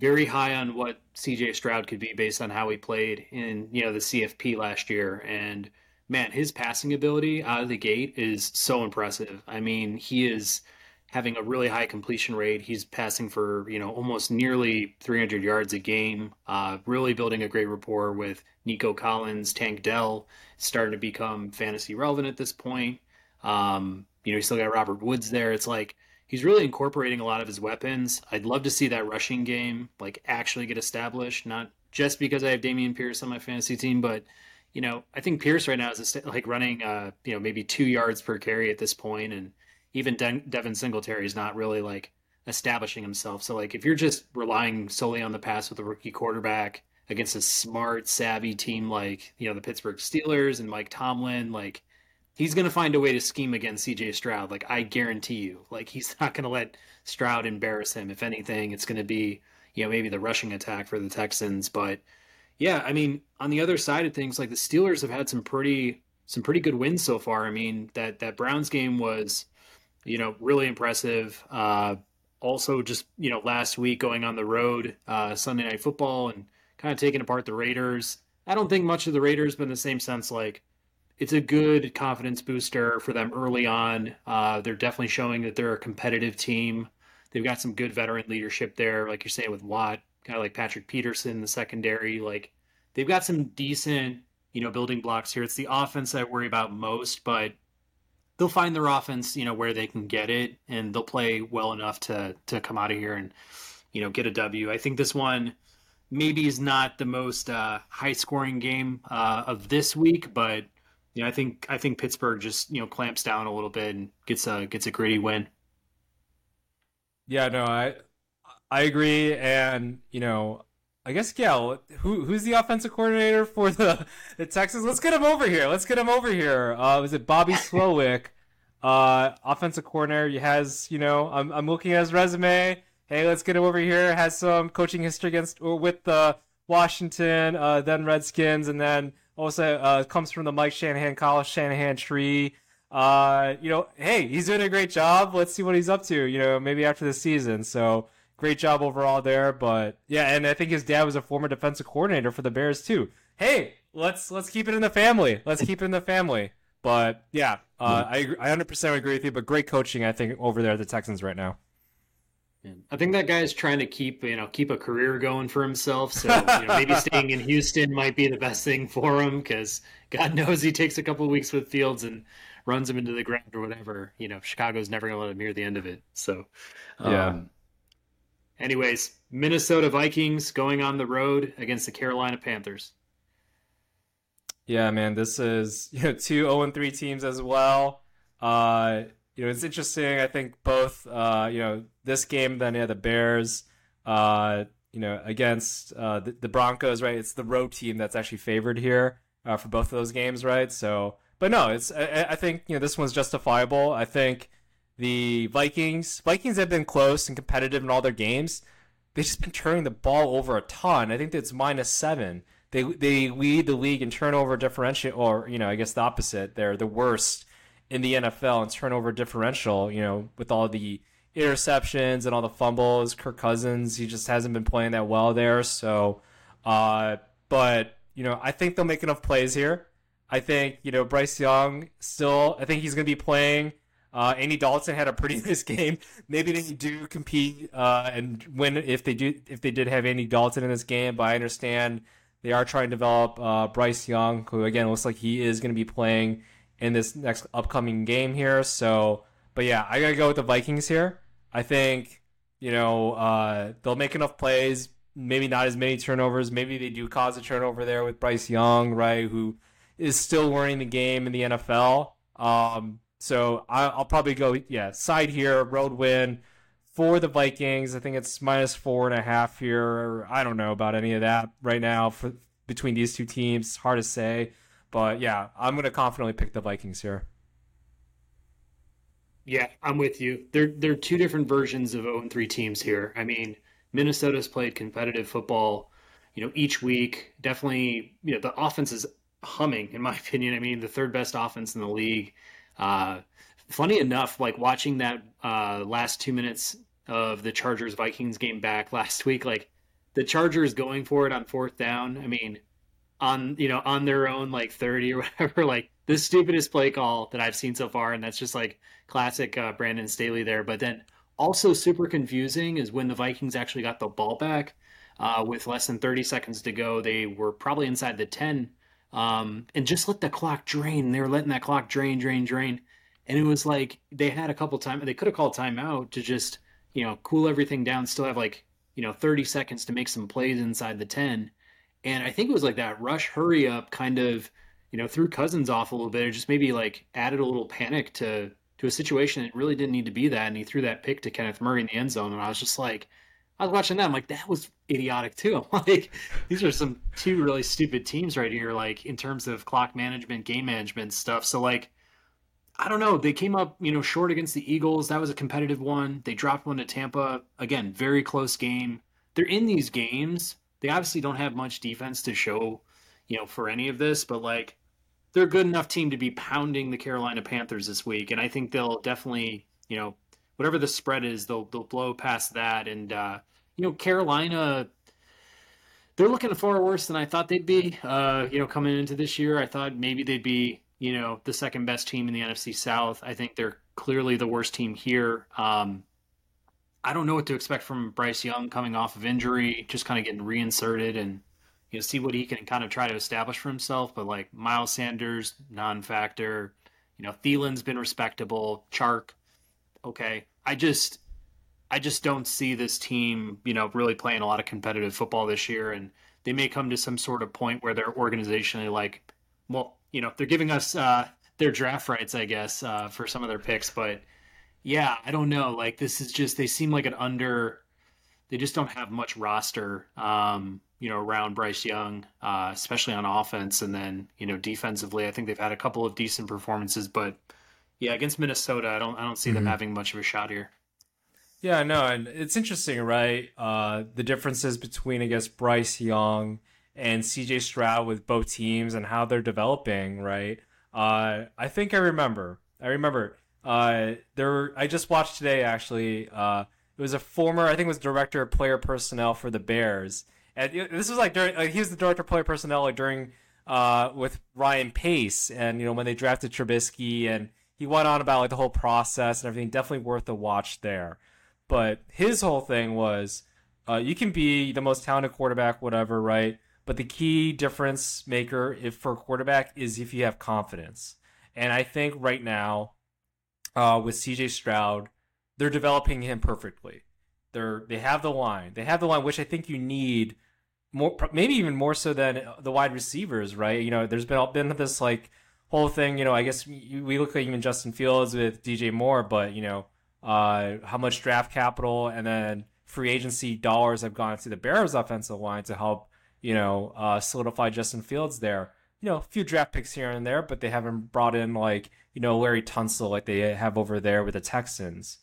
very high on what CJ Stroud could be based on how he played in, you know, the CFP last year and man, his passing ability out of the gate is so impressive. I mean, he is having a really high completion rate. He's passing for you know almost nearly 300 yards a game. Uh, really building a great rapport with Nico Collins, Tank Dell, starting to become fantasy relevant at this point. Um, you know, you still got Robert Woods there. It's like he's really incorporating a lot of his weapons. I'd love to see that rushing game like actually get established, not just because I have Dameon Pierce on my fantasy team, but you know, I think Pierce right now is like running, uh, you know, maybe two yards per carry at this point, and even De- Devin Singletary is not really like establishing himself. So like if you're just relying solely on the pass with a rookie quarterback against a smart, savvy team like you know the Pittsburgh Steelers and Mike Tomlin, like he's going to find a way to scheme against CJ Stroud. Like I guarantee you, like he's not going to let Stroud embarrass him. If anything, it's going to be you know maybe the rushing attack for the Texans, but. Yeah, I mean, on the other side of things, like the Steelers have had some pretty some pretty good wins so far. I mean, that that Browns game was you know, really impressive. Uh, also, just you know, last week going on the road, uh, Sunday Night Football, and kind of taking apart the Raiders. I don't think much of the Raiders, but in the same sense, like it's a good confidence booster for them early on. Uh, they're definitely showing that they're a competitive team. They've got some good veteran leadership there, like you're saying with Watt, kind of like Patrick Peterson, the secondary. Like they've got some decent, you know, building blocks here. It's the offense I worry about most, but they'll find their offense, you know, where they can get it, and they'll play well enough to to come out of here and you know get a W. I think this one maybe is not the most uh, high scoring game uh, of this week, but you know, I think I think Pittsburgh just you know clamps down a little bit and gets a gets a gritty win. Yeah, no, I I agree, and you know, I guess yeah. Who who's the offensive coordinator for the the Texans? Let's get him over here. Let's get him over here. Uh, was it Bobby Slowik, uh, offensive coordinator? He has you know, I'm I'm looking at his resume. Hey, let's get him over here. Has some coaching history against or with the Washington, uh, then Redskins, and then also uh, comes from the Mike Shanahan, Kyle Shanahan tree. Uh, you know, hey, he's doing a great job. Let's see what he's up to. You know, maybe after the season. So great job overall there. But yeah, and I think his dad was a former defensive coordinator for the Bears too. Hey, let's let's keep it in the family. Let's keep it in the family. But yeah, uh, I I 100% agree with you. But great coaching, I think, over there at the Texans right now. I think that guy is trying to keep you know keep a career going for himself. So you know, maybe staying in Houston might be the best thing for him because God knows he takes a couple weeks with Fields and runs him into the ground or whatever. You know, Chicago's never going to let him near the end of it. So yeah. Anyways, Minnesota Vikings going on the road against the Carolina Panthers. Yeah, man, this is you know two 0 3 teams as well. Uh, you know, it's interesting. I think both, uh, you know, this game, then yeah, the Bears, uh, you know, against uh, the, the, Broncos, right? It's the road team that's actually favored here uh, for both of those games, right? So, but no, it's I, I, think you know this one's justifiable. I think the Vikings, Vikings have been close and competitive in all their games. They've just been turning the ball over a ton. I think it's minus seven. They they lead the league in turnover differential, or you know, I guess the opposite. They're the worst in the NFL in turnover differential, you know, with all the interceptions and all the fumbles. Kirk Cousins, he just hasn't been playing that well there. So, uh, but, you know, I think they'll make enough plays here. I think, you know, Bryce Young still, I think he's going to be playing. Uh, Andy Dalton had a pretty nice game. Maybe they do compete uh, and win if they do if they did have Andy Dalton in this game. But I understand they are trying to develop uh, Bryce Young, who again looks like he is going to be playing in this next upcoming game here. So, but yeah, I gotta go with the Vikings here. I think you know uh, they'll make enough plays. Maybe not as many turnovers. Maybe they do cause a turnover there with Bryce Young, right? Who is still learning the game in the NFL. Um, so I, will probably go yeah side here road win for the Vikings. I think it's minus four and a half here. I don't know about any of that right now for between these two teams. Hard to say. But yeah, I'm going to confidently pick the Vikings here. Yeah, I'm with you. They're they're two different versions of 0 3 teams here. I mean, Minnesota's played competitive football, you know, each week. Definitely, you know, the offense is humming, in my opinion. I mean, the third best offense in the league. Uh, funny enough, like watching that uh, last two minutes of the Chargers Vikings game back last week, like the Chargers going for it on fourth down. I mean, on you know on their own like 30 or whatever like the stupidest play call that i've seen so far and that's just like classic uh, brandon staley there but then also super confusing is when the vikings actually got the ball back uh, with less than 30 seconds to go they were probably inside the 10 um, and just let the clock drain they were letting that clock drain drain drain and it was like they had a couple time. they could have called timeout to just you know cool everything down still have like you know 30 seconds to make some plays inside the 10 and I think it was like that rush hurry up kind of, you know, threw Cousins off a little bit, or just maybe like added a little panic to to a situation that really didn't need to be that. And he threw that pick to Kenneth Murray in the end zone, and I was just like, I was watching that, I'm like, that was idiotic too. I'm like, these are some two really stupid teams right here, like in terms of clock management, game management stuff. So like. I don't know. They came up, you know, short against the Eagles. That was a competitive one. They dropped one to Tampa. Again, very close game. They're in these games they obviously don't have much defense to show, you know, for any of this, but like they're a good enough team to be pounding the Carolina Panthers this week, and I think they'll definitely, you know, whatever the spread is, they'll they'll blow past that, and uh, you know, Carolina. They're looking far worse than I thought they'd be. Uh, you know, coming into this year, I thought maybe they'd be, you know, the second best team in the NFC South. I think they're clearly the worst team here. Um, I don't know what to expect from Bryce Young coming off of injury, just kind of getting reinserted and you know see what he can kind of try to establish for himself. But like Miles Sanders, non-factor. You know, Thielen's been respectable. Chark, okay. I just I just don't see this team, you know, really playing a lot of competitive football this year, and they may come to some sort of point where they're organizationally like, well, you know they're giving us uh, their draft rights, I guess, uh, for some of their picks. But yeah, I don't know. Like this is just they seem like an under. They just don't have much roster, um, you know, around Bryce Young, uh, especially on offense, and then you know defensively. I think they've had a couple of decent performances, but yeah, against Minnesota, I don't I don't see mm-hmm. them having much of a shot here. Yeah, no, and it's interesting, right? Uh, the differences between I guess Bryce Young and CJ Stroud with both teams and how they're developing, right? Uh, I think I remember. I remember. Uh, there. I just watched today actually. Uh, it was a former, I think, it was director of player personnel for the Bears, and this was like during. Like, he was the director of player personnel like during uh with Ryan Pace, and you know when they drafted Trubisky, and he went on about like the whole process and everything. Definitely worth a watch there. But his whole thing was, uh, you can be the most talented quarterback, whatever, right? But the key difference maker if for a quarterback is if you have confidence. And I think right now, uh, with CJ Stroud, they're developing him perfectly. They're they have the line. They have the line, which I think you need more, maybe even more so than the wide receivers, right? You know, there's been been this like whole thing. You know, I guess we look at even Justin Fields with DJ Moore, but you know, uh, how much draft capital and then free agency dollars have gone to the Bears offensive line to help you know, uh, solidify Justin Fields there. You know, a few draft picks here and there, but they haven't brought in like you know Larry Tunsil like they have over there with the Texans.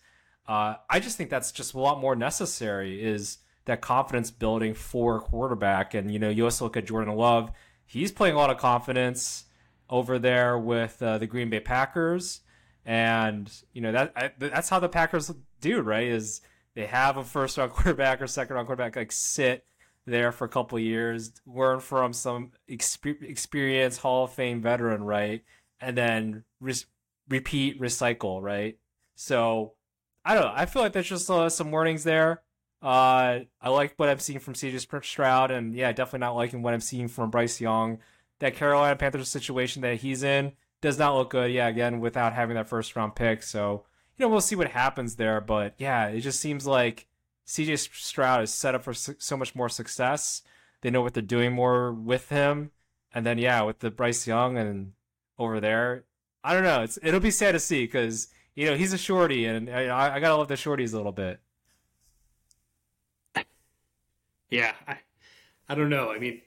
Uh, I just think that's just a lot more necessary is that confidence building for quarterback. And you know, you also look at Jordan Love; he's playing a lot of confidence over there with uh, the Green Bay Packers, and you know that I, that's how the Packers do, right? Is they have a first round quarterback or second round quarterback like sit there for a couple years, learn from some exp- experienced Hall of Fame veteran, right? And then re- repeat, recycle, right? So I don't know. I feel like there's just uh, some warnings there. Uh, I like what I'm seeing from CJ Stroud, and yeah, definitely not liking what I'm seeing from Bryce Young. That Carolina Panthers situation that he's in does not look good. Yeah, again, without having that first round pick. So, you know, we'll see what happens there. But yeah, it just seems like CJ Stroud is set up for so much more success. They know what they're doing more with him, and then yeah, with the Bryce Young and over there, I don't know. It's it'll be sad to see because you know he's a shorty, and I, I gotta love the shorties a little bit. Yeah, I, I don't know. I mean,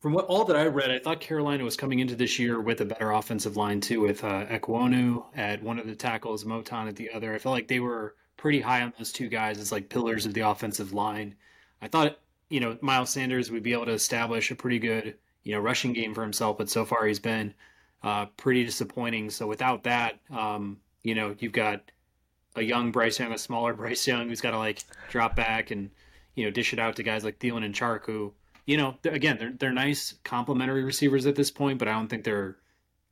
from what all that I read, I thought Carolina was coming into this year with a better offensive line too, with uh, Ekwonu at one of the tackles, Moton at the other. I felt like they were pretty high on those two guys as like pillars of the offensive line. I thought, you know, Miles Sanders would be able to establish a pretty good, you know, rushing game for himself, but so far he's been uh, pretty disappointing. So without that, um, you know, you've got a young Bryce Young, a smaller Bryce Young who's got to like drop back and, you know, dish it out to guys like Thielen and Chark who, you know, again, they're, they're nice complementary receivers at this point, but I don't think they're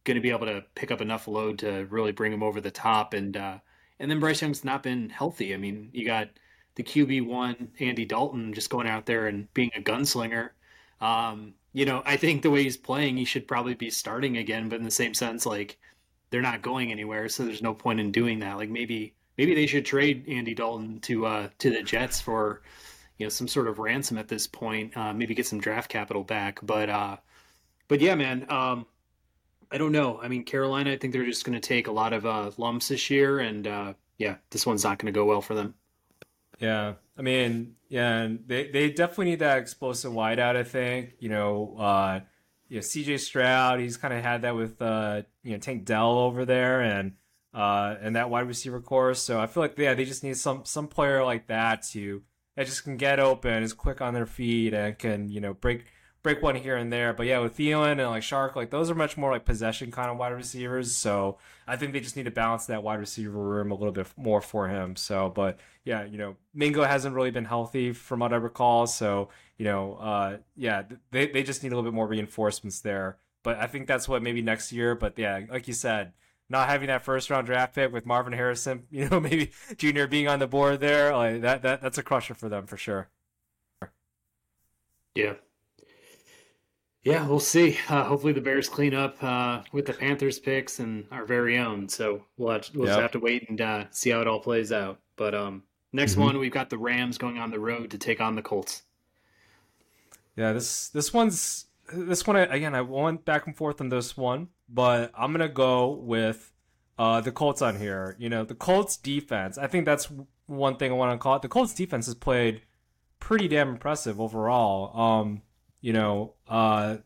going to be able to pick up enough load to really bring them over the top. And, uh, and then Bryce Young's not been healthy. I mean, you got the QB one, Andy Dalton, just going out there and being a gunslinger. Um, you know, I think the way he's playing, he should probably be starting again. But in the same sense, like they're not going anywhere, so there's no point in doing that. Like maybe maybe they should trade Andy Dalton to uh, to the Jets for you know some sort of ransom at this point. Uh, maybe get some draft capital back. But uh, but yeah, man. Um, I don't know. I mean, Carolina, I think they're just going to take a lot of uh, lumps this year, and uh, yeah, this one's not going to go well for them. Yeah, I mean, yeah, they they definitely need that explosive wideout. I think you know, uh, you know, C.J. Stroud, he's kind of had that with uh, you know Tank Dell over there, and uh, and that wide receiver course. So I feel like yeah, they just need some some player like that to that just can get open, is quick on their feet, and can you know break break one here and there. But yeah, with Thielen and like Chark, like those are much more like possession kind of wide receivers. So I think they just need to balance that wide receiver room a little bit more for him. So, but yeah, you know, Mingo hasn't really been healthy from what I recall. So, you know, uh, yeah, they, they just need a little bit more reinforcements there. But I think that's what maybe next year. But yeah, like you said, not having that first round draft pick with Marvin Harrison, you know, maybe Junior being on the board there, like that, that that's a crusher for them for sure. Yeah, yeah, we'll see. Uh, hopefully, the Bears clean up uh, with the Panthers picks and our very own. So we'll have to, we'll yep. have to wait and uh, see how it all plays out. But um, next mm-hmm. one, we've got the Rams going on the road to take on the Colts. Yeah, this this one's this one again. I went back and forth on this one. But I'm gonna go with uh, the Colts on here. You know, the Colts defense. I think that's one thing I want to call it. The Colts defense has played pretty damn impressive overall. Um, you know, uh,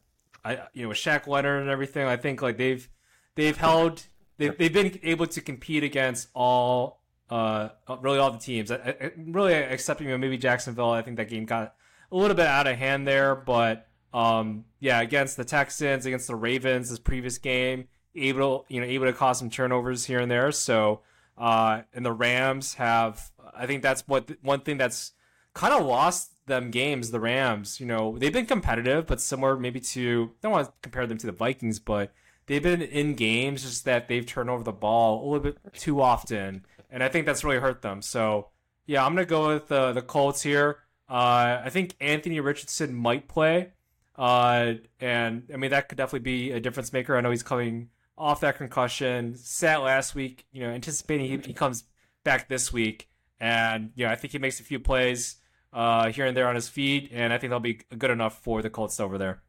I you know with Shaq Leonard and everything. I think like they've they've held they've they've been able to compete against all uh really all the teams. Really except you know maybe Jacksonville. I think that game got a little bit out of hand there, but um yeah against the Texans against the Ravens this previous game able you know able to cause some turnovers here and there. So uh and the Rams have I think that's what one thing that's kind of lost them games. The Rams, you know, they've been competitive, but similar maybe to I don't want to compare them to the Vikings, but they've been in games just that they've turned over the ball a little bit too often, and I think that's really hurt them. So yeah, I'm gonna go with the the Colts here. Uh, I think Anthony Richardson might play, uh, and I mean that could definitely be a difference maker. I know he's coming off that concussion, sat last week. You know, anticipating he, he comes back this week, and you know I think he makes a few plays uh, here and there on his feet, and I think that'll be good enough for the Colts over there.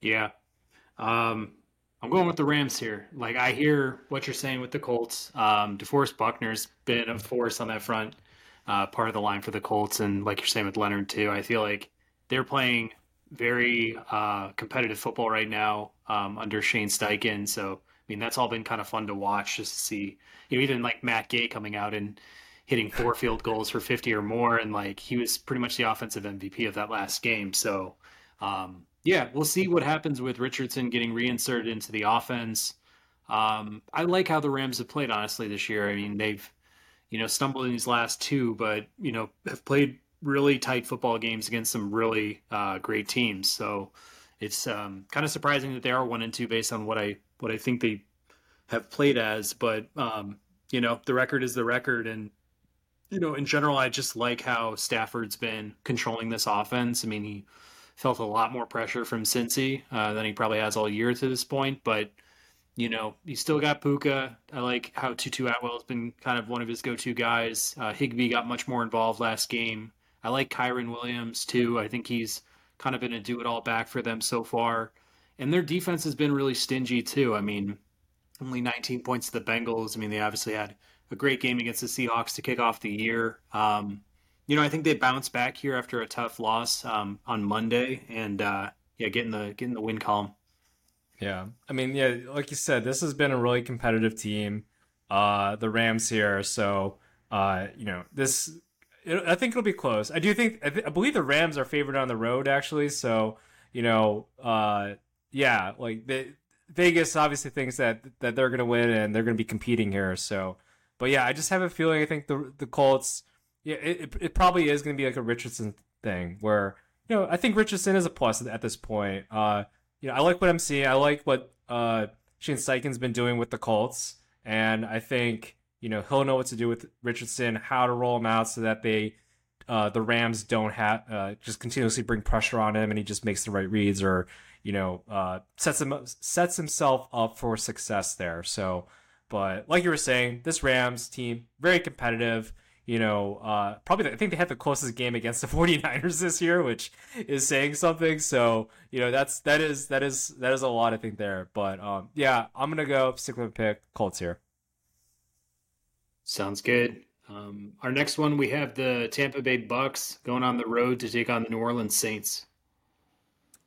Yeah, um, I'm going with the Rams here. Like I hear what you're saying with the Colts. Um, DeForest Buckner's been a force on that front, uh, part of the line for the Colts, and like you're saying with Leonard too. I feel like they're playing very uh, competitive football right now um, under Shane Steichen. So I mean that's all been kind of fun to watch just to see. You know, even like Matt Gay coming out and hitting four field goals for 50 or more, and like he was pretty much the offensive MVP of that last game. So. Um, yeah, we'll see what happens with Richardson getting reinserted into the offense. Um, I like how the Rams have played honestly this year. I mean, they've you know stumbled in these last two, but you know have played really tight football games against some really uh, great teams. So it's um, kind of surprising that they are one and two based on what I what I think they have played as. But um, you know, the record is the record, and you know, in general, I just like how Stafford's been controlling this offense. I mean, he felt a lot more pressure from Cincy uh, than he probably has all year to this point. But you know, he still got Puka. I like how Tutu Atwell has been kind of one of his go-to guys. Uh, Higbee got much more involved last game. I like Kyren Williams too. I think he's kind of been a do-it-all back for them so far. And their defense has been really stingy too. I mean, only 19 points to the Bengals. I mean, they obviously had a great game against the Seahawks to kick off the year. Um, you know, I think they bounced back here after a tough loss um, on Monday, and uh, yeah, getting the getting the win column. Yeah, I mean, yeah, like you said, this has been a really competitive team. Uh, the Rams here, so uh, you know, this it, I think it'll be close. I do think I, th- I, believe the Rams are favored on the road actually, so you know, uh, yeah, like Vegas obviously thinks that that they're gonna win and they're gonna be competing here. So, but yeah, I just have a feeling I think the the Colts yeah, it, it probably is going to be like a Richardson thing where you know I think Richardson is a plus at this point. Uh, you know, I like what I'm seeing. I like what uh, Shane Steichen's been doing with the Colts, and I think you know he'll know what to do with Richardson, how to roll him out so that they uh, the Rams don't have uh, just continuously bring pressure on him, and he just makes the right reads or you know uh, sets him sets himself up for success there. So, but like you were saying, this Rams team very competitive you know, uh, probably I think they had the closest game against the 49ers this year, which is saying something. So, you know, that's that is that is that is a lot I think there. But um, yeah, I'm gonna go stick with a pick Colts here. Sounds good. Um, our next one we have the Tampa Bay Bucs going on the road to take on the New Orleans Saints.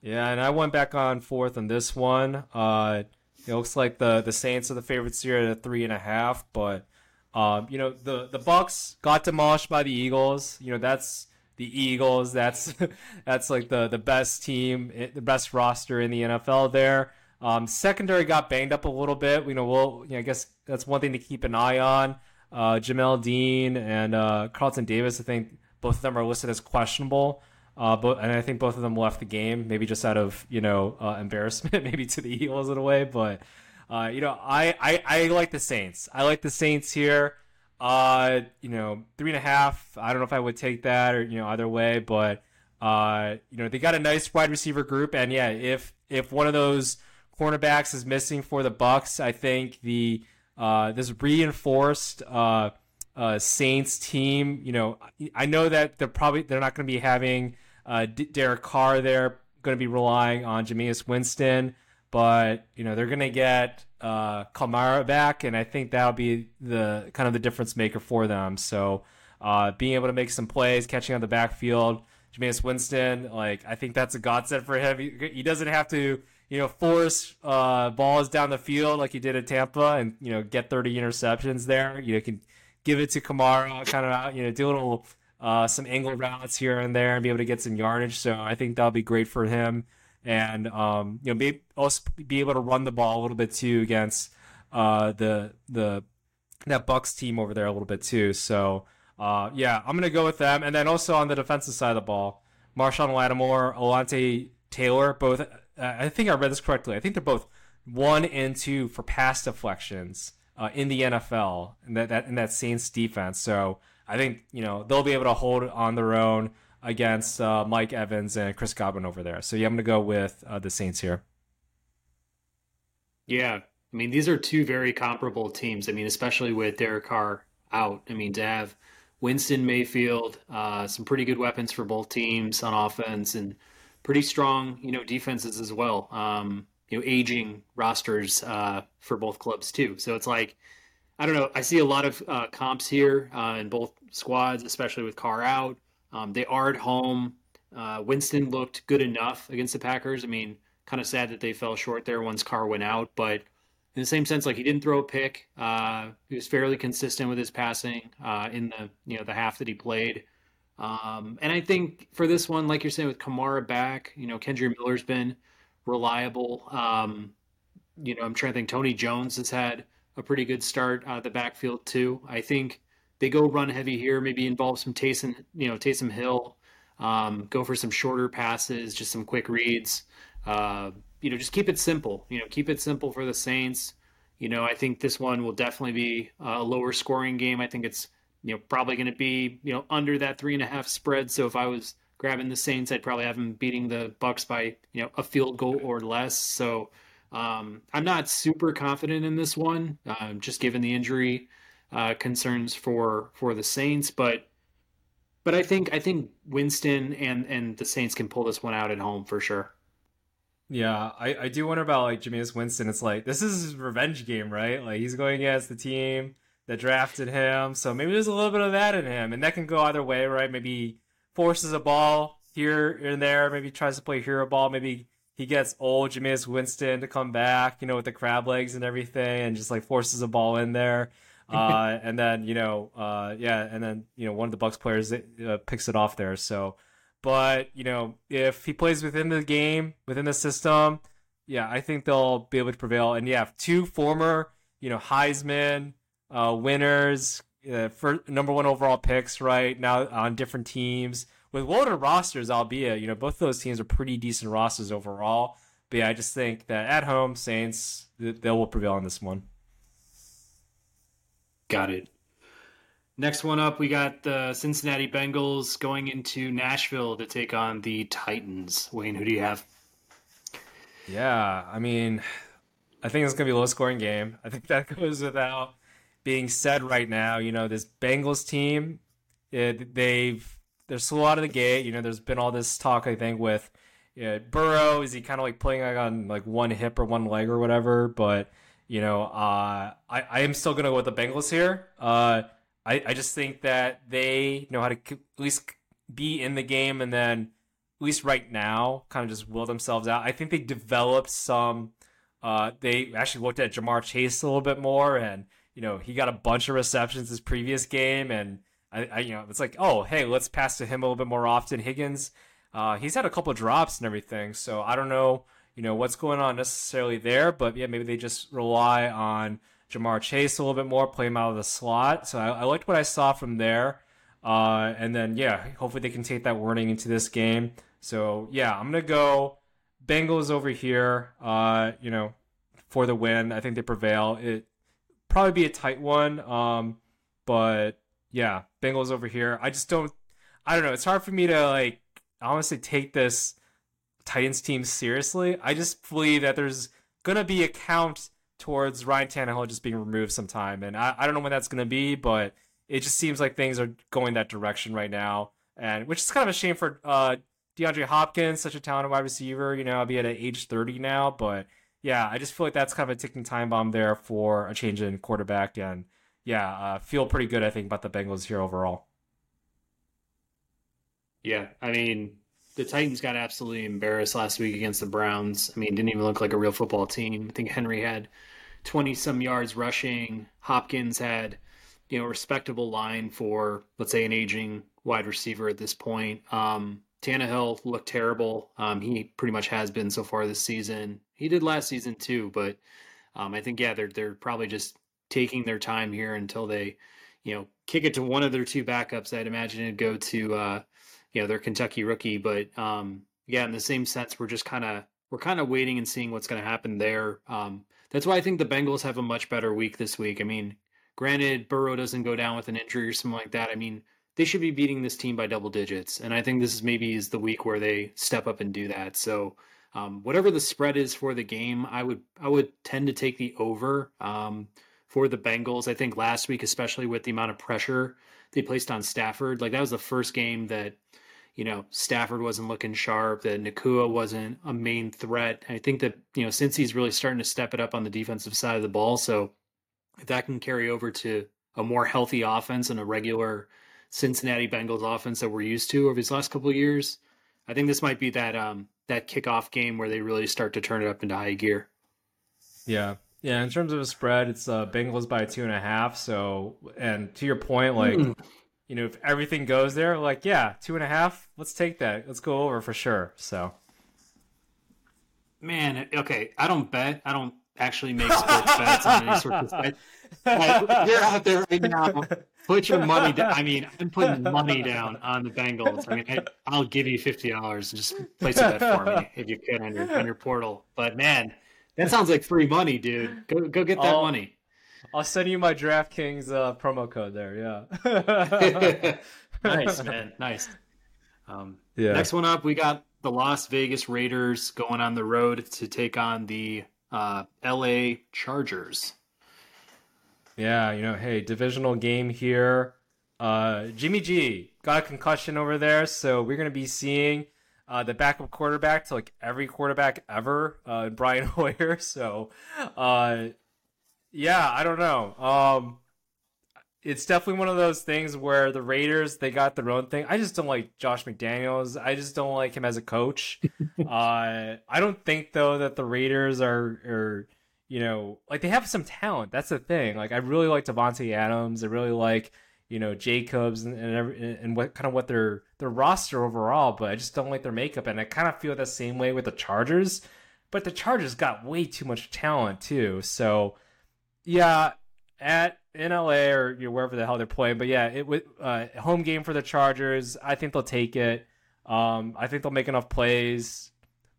Yeah, and I went back on forth on this one. Uh, it looks like the the Saints are the favorites here at three and a half, but um, you know, the the Bucs got demolished by the Eagles. You know, that's the Eagles. That's that's like the the best team, eh, the best roster in the NFL. There, um, secondary got banged up a little bit. You know, we'll you know, I guess that's one thing to keep an eye on. Uh, Jamel Dean and uh, Carlton Davis. I think both of them are listed as questionable. Uh, but and I think both of them left the game, maybe just out of you know uh, embarrassment, maybe to the Eagles in a way. But uh, you know, I, I I like the Saints. I like the Saints here. Uh, you know, three and a half. I don't know if I would take that or you know either way, but uh, you know, they got a nice wide receiver group, and yeah, if if one of those cornerbacks is missing for the Bucs, I think the uh, this reinforced uh, uh, Saints team. You know, I know that they're probably they're not going to be having uh, Derek Carr there. Going to be relying on Jameis Winston. but you know they're gonna get uh, Kamara back, and I think that'll be the kind of the difference maker for them. So uh, being able to make some plays, catching on the backfield, Jameis Winston, like I think that's a godsend for him. He, he doesn't have to you know force uh, balls down the field like he did at Tampa, and you know get 30 interceptions there. You know can give it to Kamara, kind of you know do a little. Uh, some angle routes here and there and be able to get some yardage. So I think that'll be great for him and um, you know, be also be able to run the ball a little bit too against uh, the the that Bucs team over there a little bit too. So uh, yeah, I'm gonna go with them. And then also on the defensive side of the ball, Marshon Lattimore, Alontae Taylor, both. Uh, I think I read this correctly. I think they're both one and two for pass deflections uh, in the NFL, that, that in that Saints defense. So I think you know they'll be able to hold on their own against uh, Mike Evans and Chris Godwin over there. So yeah, I'm going to go with uh, the Saints here. Yeah, I mean these are two very comparable teams. I mean, especially with Derek Carr out. I mean to have Winston Mayfield, uh, some pretty good weapons for both teams on offense, and pretty strong, you know, defenses as well. Um, you know, aging rosters uh, for both clubs too. So it's like. I don't know. I see a lot of uh, comps here uh, in both squads, especially with Carr out. Um, they are at home. Uh, Winston looked good enough against the Packers. I mean, kind of sad that they fell short there once Carr went out, but in the same sense, like he didn't throw a pick. Uh, he was fairly consistent with his passing uh, in the you know the half that he played. Um, and I think for this one, like you're saying, with Kamara back, you know, Kendre Miller's been reliable. Um, you know, I'm trying to think. Tony Jones has had a pretty good start out of the backfield too. I think they go run heavy here, maybe involve some Taysom, you know, Taysom Hill, um, go for some shorter passes, just some quick reads. Uh, you know, just keep it simple. You know, keep it simple for the Saints. You know, I think this one will definitely be a lower scoring game. I think it's you know probably going to be you know under that three and a half spread. So if I was grabbing the Saints, I'd probably have them beating the Bucs by you know a field goal or less. So um, I'm not super confident in this one, um, just given the injury uh, concerns for for the Saints, but but I think I think Winston and and the Saints can pull this one out at home for sure. Yeah, I, I do wonder about like Jameis Winston. It's like this is his revenge game, right? Like he's going against the team that drafted him, so maybe there's a little bit of that in him, and that can go either way, right? Maybe forces a ball here and there, maybe tries to play hero ball, maybe he gets old Jameis Winston to come back, you know, with the crab legs and everything, and just like forces a ball in there. uh, and then you know, uh, yeah, and then you know, one of the Bucs players uh, picks it off there. So, but you know, if he plays within the game, within the system, yeah, I think they'll be able to prevail. And yeah, two former, you know, Heisman uh, winners, uh, for number one overall picks, right now on different teams with loaded rosters, albeit you know both those teams are pretty decent rosters overall. But yeah, I just think that at home, Saints they will prevail on this one. Got it. Next one up, we got the Cincinnati Bengals going into Nashville to take on the Titans. Wayne, who do you have? Yeah, I mean, I think it's going to be a low scoring game. I think that goes without being said right now. You know, this Bengals team, it, they've they're slow out of the gate. You know, there's been all this talk, I think, with yeah, Burrow. Is he kind of like playing like on like one hip or one leg or whatever? But you know, uh, I, I am still to go with the Bengals here. Uh, I, I just think that they know how to at least be in the game and then, at least right now, kind of just will themselves out. I think they developed some. Uh, they actually looked at Ja'Marr Chase a little bit more, and you know he got a bunch of receptions his previous game, and I, I you know it's like, oh hey, let's pass to him a little bit more often. Higgins, uh, he's had a couple drops and everything, so I don't know you know what's going on necessarily there, but yeah, maybe they just rely on Ja'Marr Chase a little bit more, play him out of the slot. So I, I liked what I saw from there. Uh, and then yeah, hopefully they can take that warning into this game. So yeah, I'm gonna go Bengals over here. Uh, you know, for the win. I think they prevail. It probably be a tight one. Um, but yeah, Bengals over here. I just don't. I don't know. It's hard for me to like honestly take this Titans team seriously. I just believe that there's gonna be a count towards Ryan Tannehill just being removed sometime, and I, I don't know when that's gonna be, but it just seems like things are going that direction right now, and which is kind of a shame for uh, DeAndre Hopkins, such a talented wide receiver. You know, I'll be at age 30 now, but yeah, I just feel like that's kind of a ticking time bomb there for a change in quarterback, and yeah, uh, feel pretty good I think about the Bengals here overall. Yeah, I mean, the Titans got absolutely embarrassed last week against the Browns. I mean, didn't even look like a real football team. I think Henry had 20 some yards rushing. Hopkins had, you know, respectable line for, let's say, an aging wide receiver at this point. Um, Tannehill looked terrible. Um, he pretty much has been so far this season. He did last season too, but um, I think yeah, they're they're probably just taking their time here until they, you know, kick it to one of their two backups. I'd imagine it'd go to uh, you know, their Kentucky rookie. But um, yeah, in the same sense, we're just kind of we're kind of waiting and seeing what's going to happen there. Um, that's why I think the Bengals have a much better week this week. I mean, granted, Burrow doesn't go down with an injury or something like that. I mean, they should be beating this team by double digits, and I think this is maybe is the week where they step up and do that. So. Um, whatever the spread is for the game, I would I would tend to take the over um, for the Bengals. I think last week, especially with the amount of pressure they placed on Stafford, like that was the first game that you know, Stafford wasn't looking sharp, that Nacua wasn't a main threat. I think that, you know, since he's really starting to step it up on the defensive side of the ball. So if that can carry over to a more healthy offense and a regular Cincinnati Bengals offense that we're used to over these last couple of years, I think this might be that um that kickoff game where they really start to turn it up into high gear. Yeah. Yeah, in terms of a spread, it's uh, Bengals by two and a half. So, and to your point, like mm you know, if everything goes there, like, yeah, two and a half, let's take that. Let's go over for sure. So, man, okay, I don't bet. I don't actually make sports bets on any sort of. Like, you're out there right now. Put your money down. I mean, I'm putting money down on the Bengals. I mean, I, will give you fifty dollars and just place a bet for me if you can on your on your portal. But man, that sounds like free money, dude. Go go get that money. I'll send you my DraftKings uh, promo code there. Yeah. nice, man. Nice. Um, yeah. Next one up, we got the Las Vegas Raiders going on the road to take on the uh, LA Chargers. Yeah, you know, hey, divisional game here. Uh, Jimmy G got a concussion over there, so we're going to be seeing uh, the backup quarterback to like every quarterback ever, uh, Brian Hoyer. So, uh, yeah, I don't know. Um, it's definitely one of those things where the Raiders they got their own thing. I just don't like Josh McDaniels. I just don't like him as a coach. uh, I don't think though that the Raiders are are you know like they have some talent. That's the thing. Like I really like Davante Adams. I really like you know Jacobs and and, every, and what kind of what their their roster overall. But I just don't like their makeup, and I kind of feel the same way with the Chargers. But the Chargers got way too much talent too. So yeah, at in LA or you know, wherever the hell they're playing. But yeah, it uh, home game for the Chargers. I think they'll take it. Um, I think they'll make enough plays.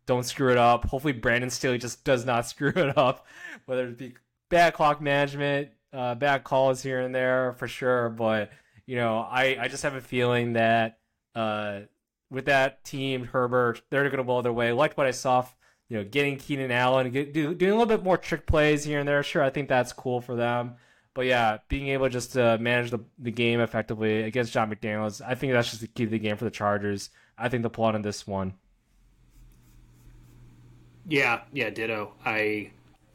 Don't screw it up. Hopefully, Brandon Staley just does not screw it up, whether it be bad clock management, uh, bad calls here and there for sure. But you know, I I just have a feeling that uh, with that team, Herbert, they're going to blow their way. Like what I saw you know, getting Keenan Allen, get, do, doing a little bit more trick plays here and there. Sure, I think that's cool for them. But yeah, being able just to manage the, the game effectively against John McDaniels, I think that's just the key to the game for the Chargers. I think they'll pull out in this one. Yeah, yeah, ditto. I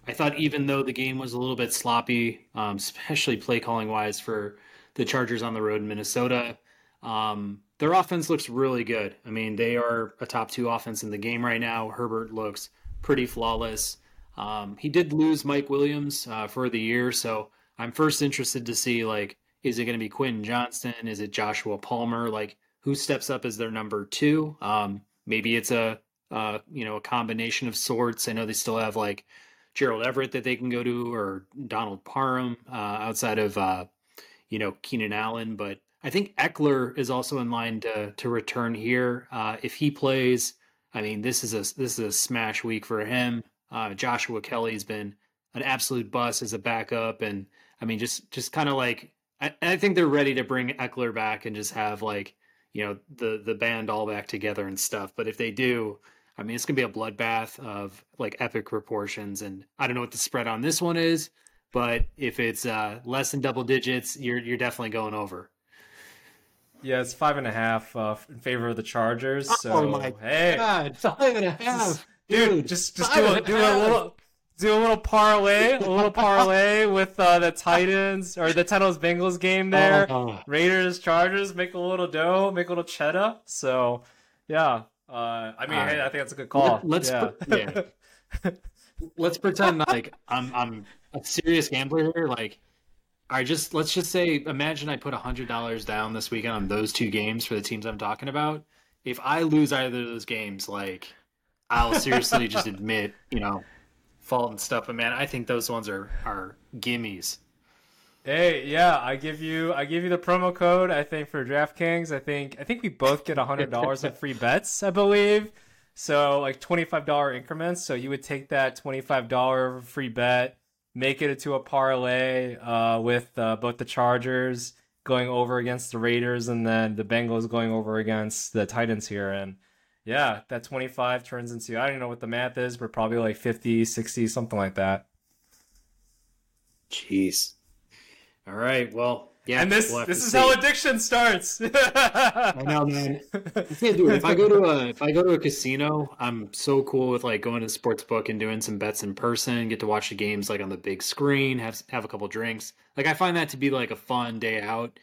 I thought even though the game was a little bit sloppy, um, especially play calling wise for the Chargers on the road in Minnesota, um, their offense looks really good. I mean, they are a top two offense in the game right now. Herbert looks pretty flawless. Um, he did lose Mike Williams uh, for the year, so I'm first interested to see like, is it going to be Quentin Johnston? Is it Joshua Palmer? Like, who steps up as their number two? Um, maybe it's a uh, you know a combination of sorts. I know they still have like Gerald Everett that they can go to, or Donald Parham uh, outside of uh, you know Keenan Allen, but I think Ekeler is also in line to to return here. Uh, if he plays, I mean, this is a this is a smash week for him. Uh, Joshua Kelley's been an absolute bust as a backup, and I mean, just just kind of like I, I think they're ready to bring Ekeler back and just have like you know the the band all back together and stuff. But if they do, I mean, it's gonna be a bloodbath of like epic proportions. And I don't know what the spread on this one is, but if it's uh, less than double digits, you're you're definitely going over. Yeah, it's five and a half uh, in favor of the Chargers. Oh so, my hey, god, five and a half, dude! Just just do a, do a little do a little parlay, a little parlay with uh, the Titans or the Titans Bengals game there. Oh. Raiders Chargers make a little dough, make a little cheddar. So yeah, uh, I mean, hey, I think that's a good call. Let's yeah. yeah. let's pretend like I'm I'm a serious gambler here. Like, all right, just let's just say, imagine I put a hundred dollars down this weekend on those two games for the teams I'm talking about. If I lose either of those games, like, I'll seriously just admit, you know, fault and stuff. But man, I think those ones are are gimmies. Hey, yeah, I give you I give you the promo code. I think for DraftKings, I think I think we both get hundred dollars in free bets. I believe so, like twenty five dollar increments. So you would take that twenty five dollar free bet, make it into a parlay uh, with uh, both the Chargers going over against the Raiders, and then the Bengals going over against the Titans here, and yeah, that 25 turns into, I don't know what the math is, but probably like 50, 60, something like that. Jeez. All right. Well, yeah. And this we'll this is see. how addiction starts. I know, man. I can't do it. If I go to a if I go to a casino, I'm so cool with like going to the sports book and doing some bets in person, get to watch the games like on the big screen, have have a couple drinks. Like I find that to be like a fun day out.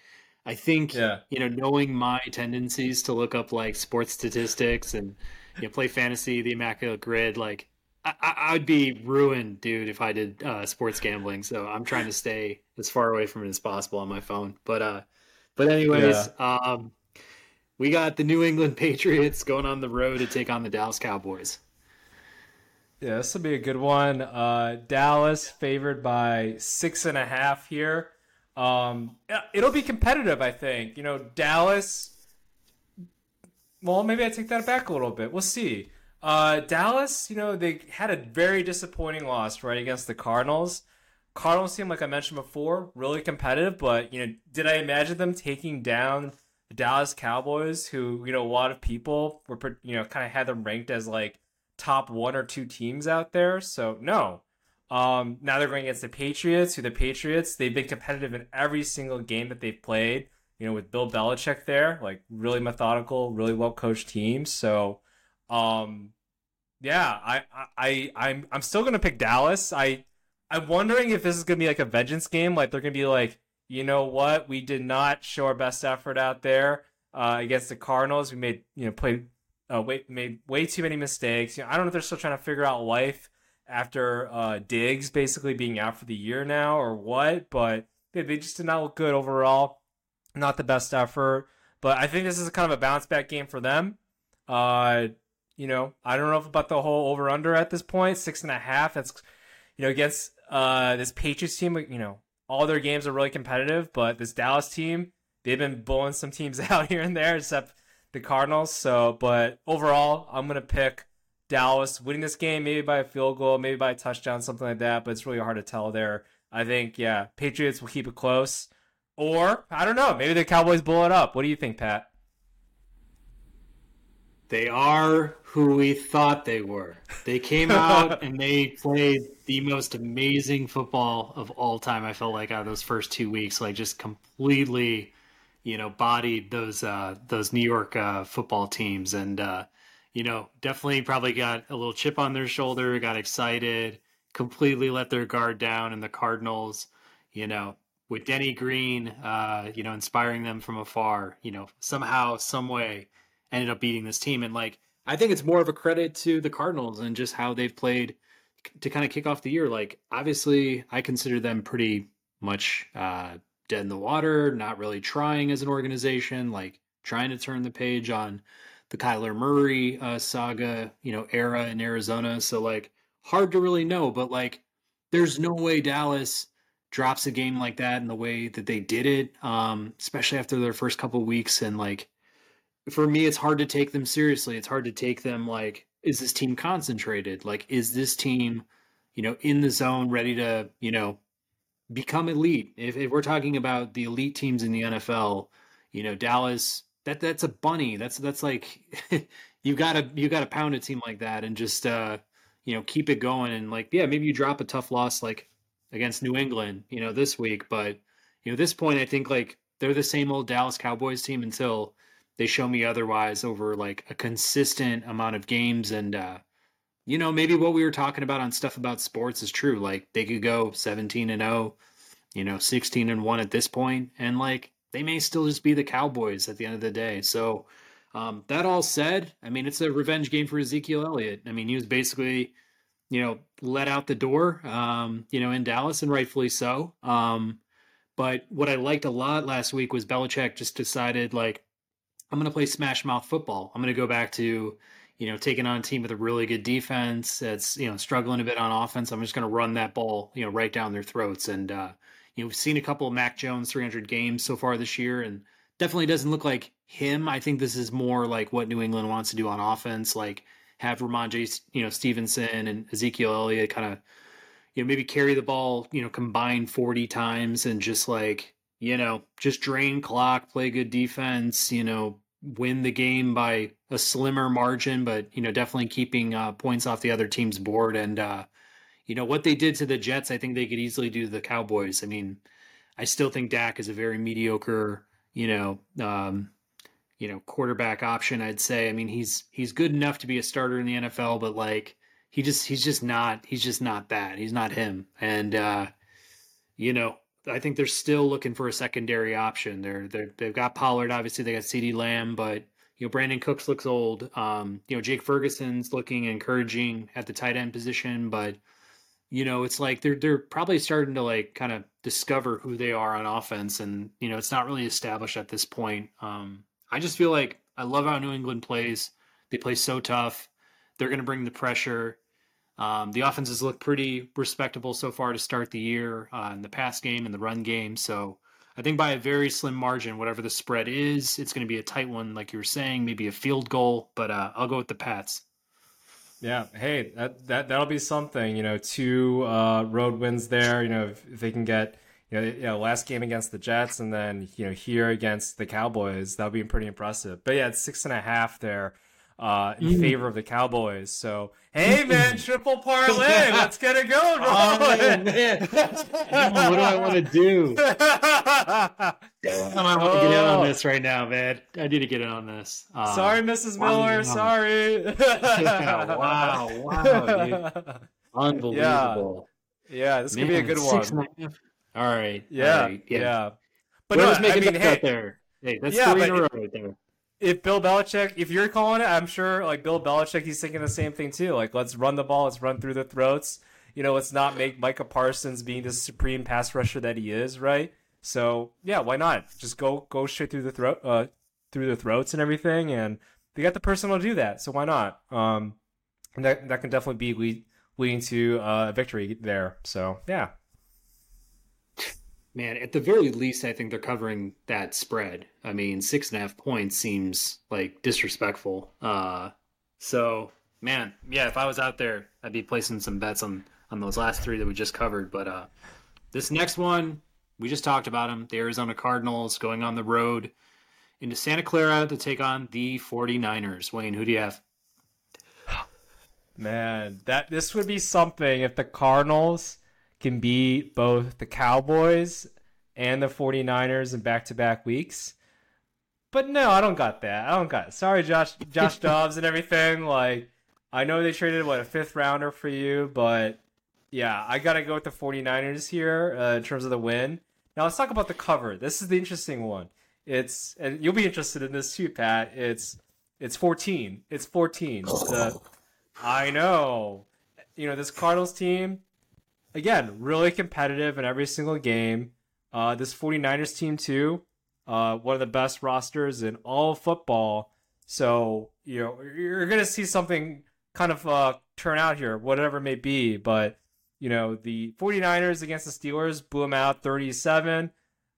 I think yeah. you know, knowing my tendencies to look up like sports statistics and you know, play fantasy, the immaculate grid, like I, would be ruined, dude, if I did uh, sports gambling. So I'm trying to stay as far away from it as possible on my phone. But uh, but anyways, yeah. um, we got the New England Patriots going on the road to take on the Dallas Cowboys. Yeah, this will be a good one. Uh, Dallas favored by six and a half here. Um, it'll be competitive, I think. You know, Dallas. Well, maybe I take that back a little bit. We'll see. Uh, Dallas, you know, they had a very disappointing loss right against the Cardinals. Cardinals team, like I mentioned before, really competitive. But you know, did I imagine them taking down the Dallas Cowboys, who you know a lot of people were you know kind of had them ranked as like top one or two teams out there? So no, um, now they're going against the Patriots, who the Patriots, they've been competitive in every single game that they've played, you know, with Bill Belichick there, like really methodical, really well coached team. So, um, yeah, I, I, I'm, I'm still gonna pick Dallas. I, I'm wondering if this is gonna be like a vengeance game. Like they're gonna be like, you know what, we did not show our best effort out there uh, against the Cardinals. We made, you know, played, uh, made way too many mistakes. You know, I don't know if they're still trying to figure out life after uh, Diggs basically being out for the year now or what, but they, they just did not look good overall. Not the best effort, but I think this is kind of a bounce back game for them. Uh, you know, I don't know about the whole over under at this point, six and a half. That's you know against uh, this Patriots team. You know, all their games are really competitive, but this Dallas team, they've been blowing some teams out here and there, except the Cardinals. So, but overall, I'm gonna pick Dallas winning this game, maybe by a field goal, maybe by a touchdown, something like that. But it's really hard to tell there. I think, yeah, Patriots will keep it close. Or, I don't know, maybe the Cowboys blow it up. What do you think, Pat? They are who we thought they were. They came out and they played the most amazing football of all time. I felt like out of those first two weeks, like just completely, you know, bodied those uh, those New York uh, football teams, and uh, you know, definitely probably got a little chip on their shoulder, got excited, completely let their guard down. And the Cardinals, you know, with Denny Green, uh, you know, inspiring them from afar, you know, somehow, some way ended up beating this team. And like, I think it's more of a credit to the Cardinals and just how they've played to kind of kick off the year. Like, obviously, I consider them pretty much uh, dead in the water, not really trying as an organization, like trying to turn the page on the Kyler Murray uh, saga, you know, era in Arizona. So like hard to really know, but like there's no way Dallas drops a game like that in the way that they did it, um, especially after their first couple weeks. And like for me, it's hard to take them seriously. It's hard to take them like, is this team concentrated? Like, is this team, you know, in the zone, ready to, you know, become elite? If, if we're talking about the elite teams in the NFL, you know, Dallas that that's a bunny. That's that's like you gotta you gotta pound a team like that and just uh you know keep it going and like yeah maybe you drop a tough loss like against New England you know this week but you know at this point I think like they're the same old Dallas Cowboys team until they show me otherwise over like a consistent amount of games and uh you know, maybe what we were talking about on stuff about sports is true. Like they could go 17 and 0, you know, 16 and 1 at this point, and like they may still just be the Cowboys at the end of the day. So, um, that all said, I mean, it's a revenge game for Ezekiel Elliott. I mean, he was basically, you know, let out the door, um, you know, in Dallas, and rightfully so. Um, but what I liked a lot last week was Belichick just decided, like, I'm going to play smash mouth football. I'm going to go back to, you know, taking on a team with a really good defense that's, you know, struggling a bit on offense. I'm just going to run that ball, you know, right down their throats. And, uh, you know, we've seen a couple of Mac Jones 300 games so far this year, and definitely doesn't look like him. I think this is more like what New England wants to do on offense, like have Rhamondre you know, Stevenson and Ezekiel Elliott kind of, you know, maybe carry the ball, you know, combine 40 times and just like, you know, just drain clock, play good defense, you know, win the game by a slimmer margin, but, you know, definitely keeping uh, points off the other team's board. And, uh, you know, what they did to the Jets, I think they could easily do to the Cowboys. I mean, I still think Dak is a very mediocre, you know, um, you know, quarterback option. I'd say. I mean, he's he's good enough to be a starter in the NFL, but like he just he's just not he's just not that. He's not him. And uh, you know, I think they're still looking for a secondary option. They're they they've got Pollard, obviously they got CeeDee Lamb, but you know, Brandin Cooks looks old. Um, you know, Jake Ferguson's looking encouraging at the tight end position, but you know, it's like they're they're probably starting to like kind of discover who they are on offense, and you know, it's not really established at this point. Um, I just feel like I love how New England plays. They play so tough. They're going to bring the pressure. Um, the offenses look pretty respectable so far to start the year uh, in the pass game and the run game. So I think by a very slim margin, whatever the spread is, it's going to be a tight one, like you were saying, maybe a field goal. But uh, I'll go with the Pats. Yeah, hey, that that that'll be something. You know, two uh, road wins there. You know, if, if they can get you know, you know, last game against the Jets and then you know here against the Cowboys, that'll be pretty impressive. But yeah, it's six and a half there uh, in mm. favor of the Cowboys. So hey, man, triple parlay, let's get it going. Oh man, man. what do I want to do? I want to get in on this right now, man. I need to get in on this. Uh, sorry, Mrs. Miller. Sorry. yeah, wow, wow, dude. unbelievable. Yeah, yeah this could be a good one. All right. Yeah. All right, yeah. yeah. But no, making I mean, hey, there. Hey, that's yeah, three in a row right there if Bill Belichick, if you're calling it, I'm sure like Bill Belichick, he's thinking the same thing too. Like, let's run the ball, let's run through the throats. You know, let's not make Micah Parsons being the supreme pass rusher that he is, right? So yeah, why not? Just go go straight through the throat, uh, through the throats and everything, and they got the personnel to do that. So why not? Um, that that can definitely be lead, leading to uh, a victory there. So yeah man, at the very least, I think they're covering that spread. I mean, six and a half points seems like disrespectful. Uh, so, man, yeah, if I was out there, I'd be placing some bets on on those last three that we just covered. But uh, this next one, we just talked about them. The Arizona Cardinals going on the road into Santa Clara to take on the 49ers. Wayne, who do you have? Man, that this would be something if the Cardinals can beat both the Cowboys and the 49ers in back-to-back weeks. But no, I don't got that. I don't got. It. Sorry, Josh, Josh Dobbs and everything. Like, I know they traded what a fifth rounder for you, but yeah, I gotta go with the 49ers here uh, in terms of the win. Now let's talk about the cover. This is the interesting one. It's and you'll be interested in this too, Pat. It's it's 14. It's 14. The, I know. You know this Cardinals team again, really competitive in every single game. Uh, this 49ers team, too, uh, one of the best rosters in all football. So, you know, you're going to see something kind of uh, turn out here, whatever it may be. But, you know, the 49ers against the Steelers blew them out 37,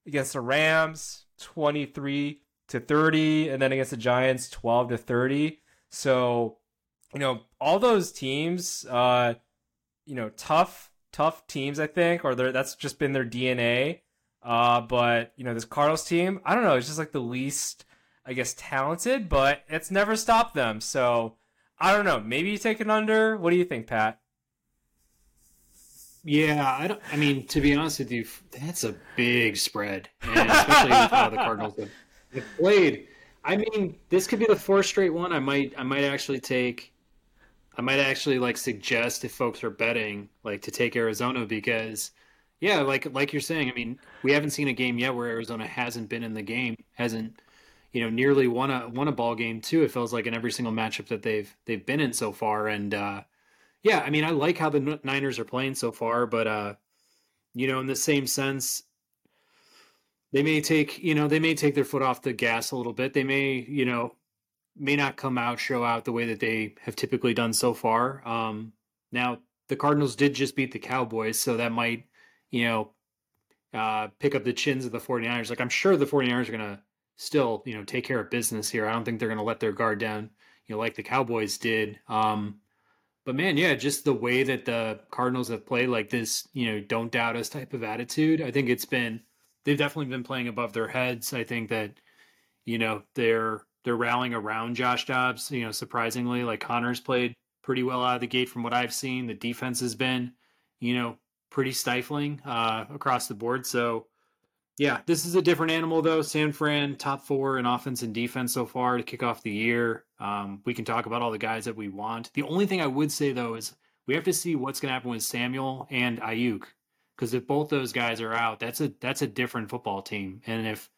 against the Rams, 23 to 30, and then against the Giants, 12 to 30. So, you know, all those teams, uh, you know, tough tough teams, I think, or that's just been their DNA. Uh, but you know, this Cardinals team, I don't know, it's just like the least, I guess, talented, but it's never stopped them. So I don't know. Maybe you take it under. What do you think, Pat? Yeah, I don't. I mean, to be honest with you, that's a big spread, and especially with how the Cardinals have played. I mean, this could be the fourth straight one. I might, I might actually take I might actually like suggest if folks are betting like to take Arizona because yeah, like like you're saying, I mean, we haven't seen a game yet where Arizona hasn't been in the game, hasn't you know nearly won a won a ball game too. It feels like in every single matchup that they've they've been in so far, and uh, yeah, I mean, I like how the Niners are playing so far, but uh, you know, in the same sense, they may take you know they may take their foot off the gas a little bit. They may you know may not come out show out the way that they have typically done so far. Um, now the Cardinals did just beat the Cowboys, so that might you know, uh, pick up the chins of the 49ers. Like I'm sure the 49ers are going to still, you know, take care of business here. I don't think they're going to let their guard down, you know, like the Cowboys did. Um, but man, yeah, just the way that the Cardinals have played like this, you know, don't doubt us type of attitude. I think it's been they've definitely been playing above their heads. I think that, you know, they're they're rallying around Josh Dobbs, you know, surprisingly. Like Conner's played pretty well out of the gate from what I've seen. The defense has been, you know, pretty stifling uh, across the board. So, yeah, this is a different animal, though. San Fran, top four in offense and defense so far to kick off the year. Um, we can talk about all the guys that we want. The only thing I would say, though, is we have to see what's going to happen with Samuel and Aiyuk Because if both those guys are out, that's a that's a different football team. And if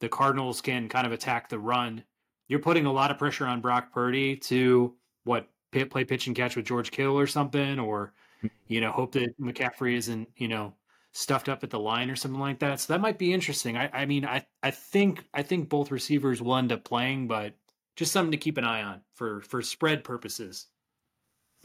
the Cardinals can kind of attack the run, you're putting a lot of pressure on Brock Purdy to what play pitch and catch with George Kittle or something, or you know, hope that McCaffrey isn't, you know, stuffed up at the line or something like that. So that might be interesting. I, I mean, I, I think I think both receivers will end up playing, but just something to keep an eye on for for spread purposes.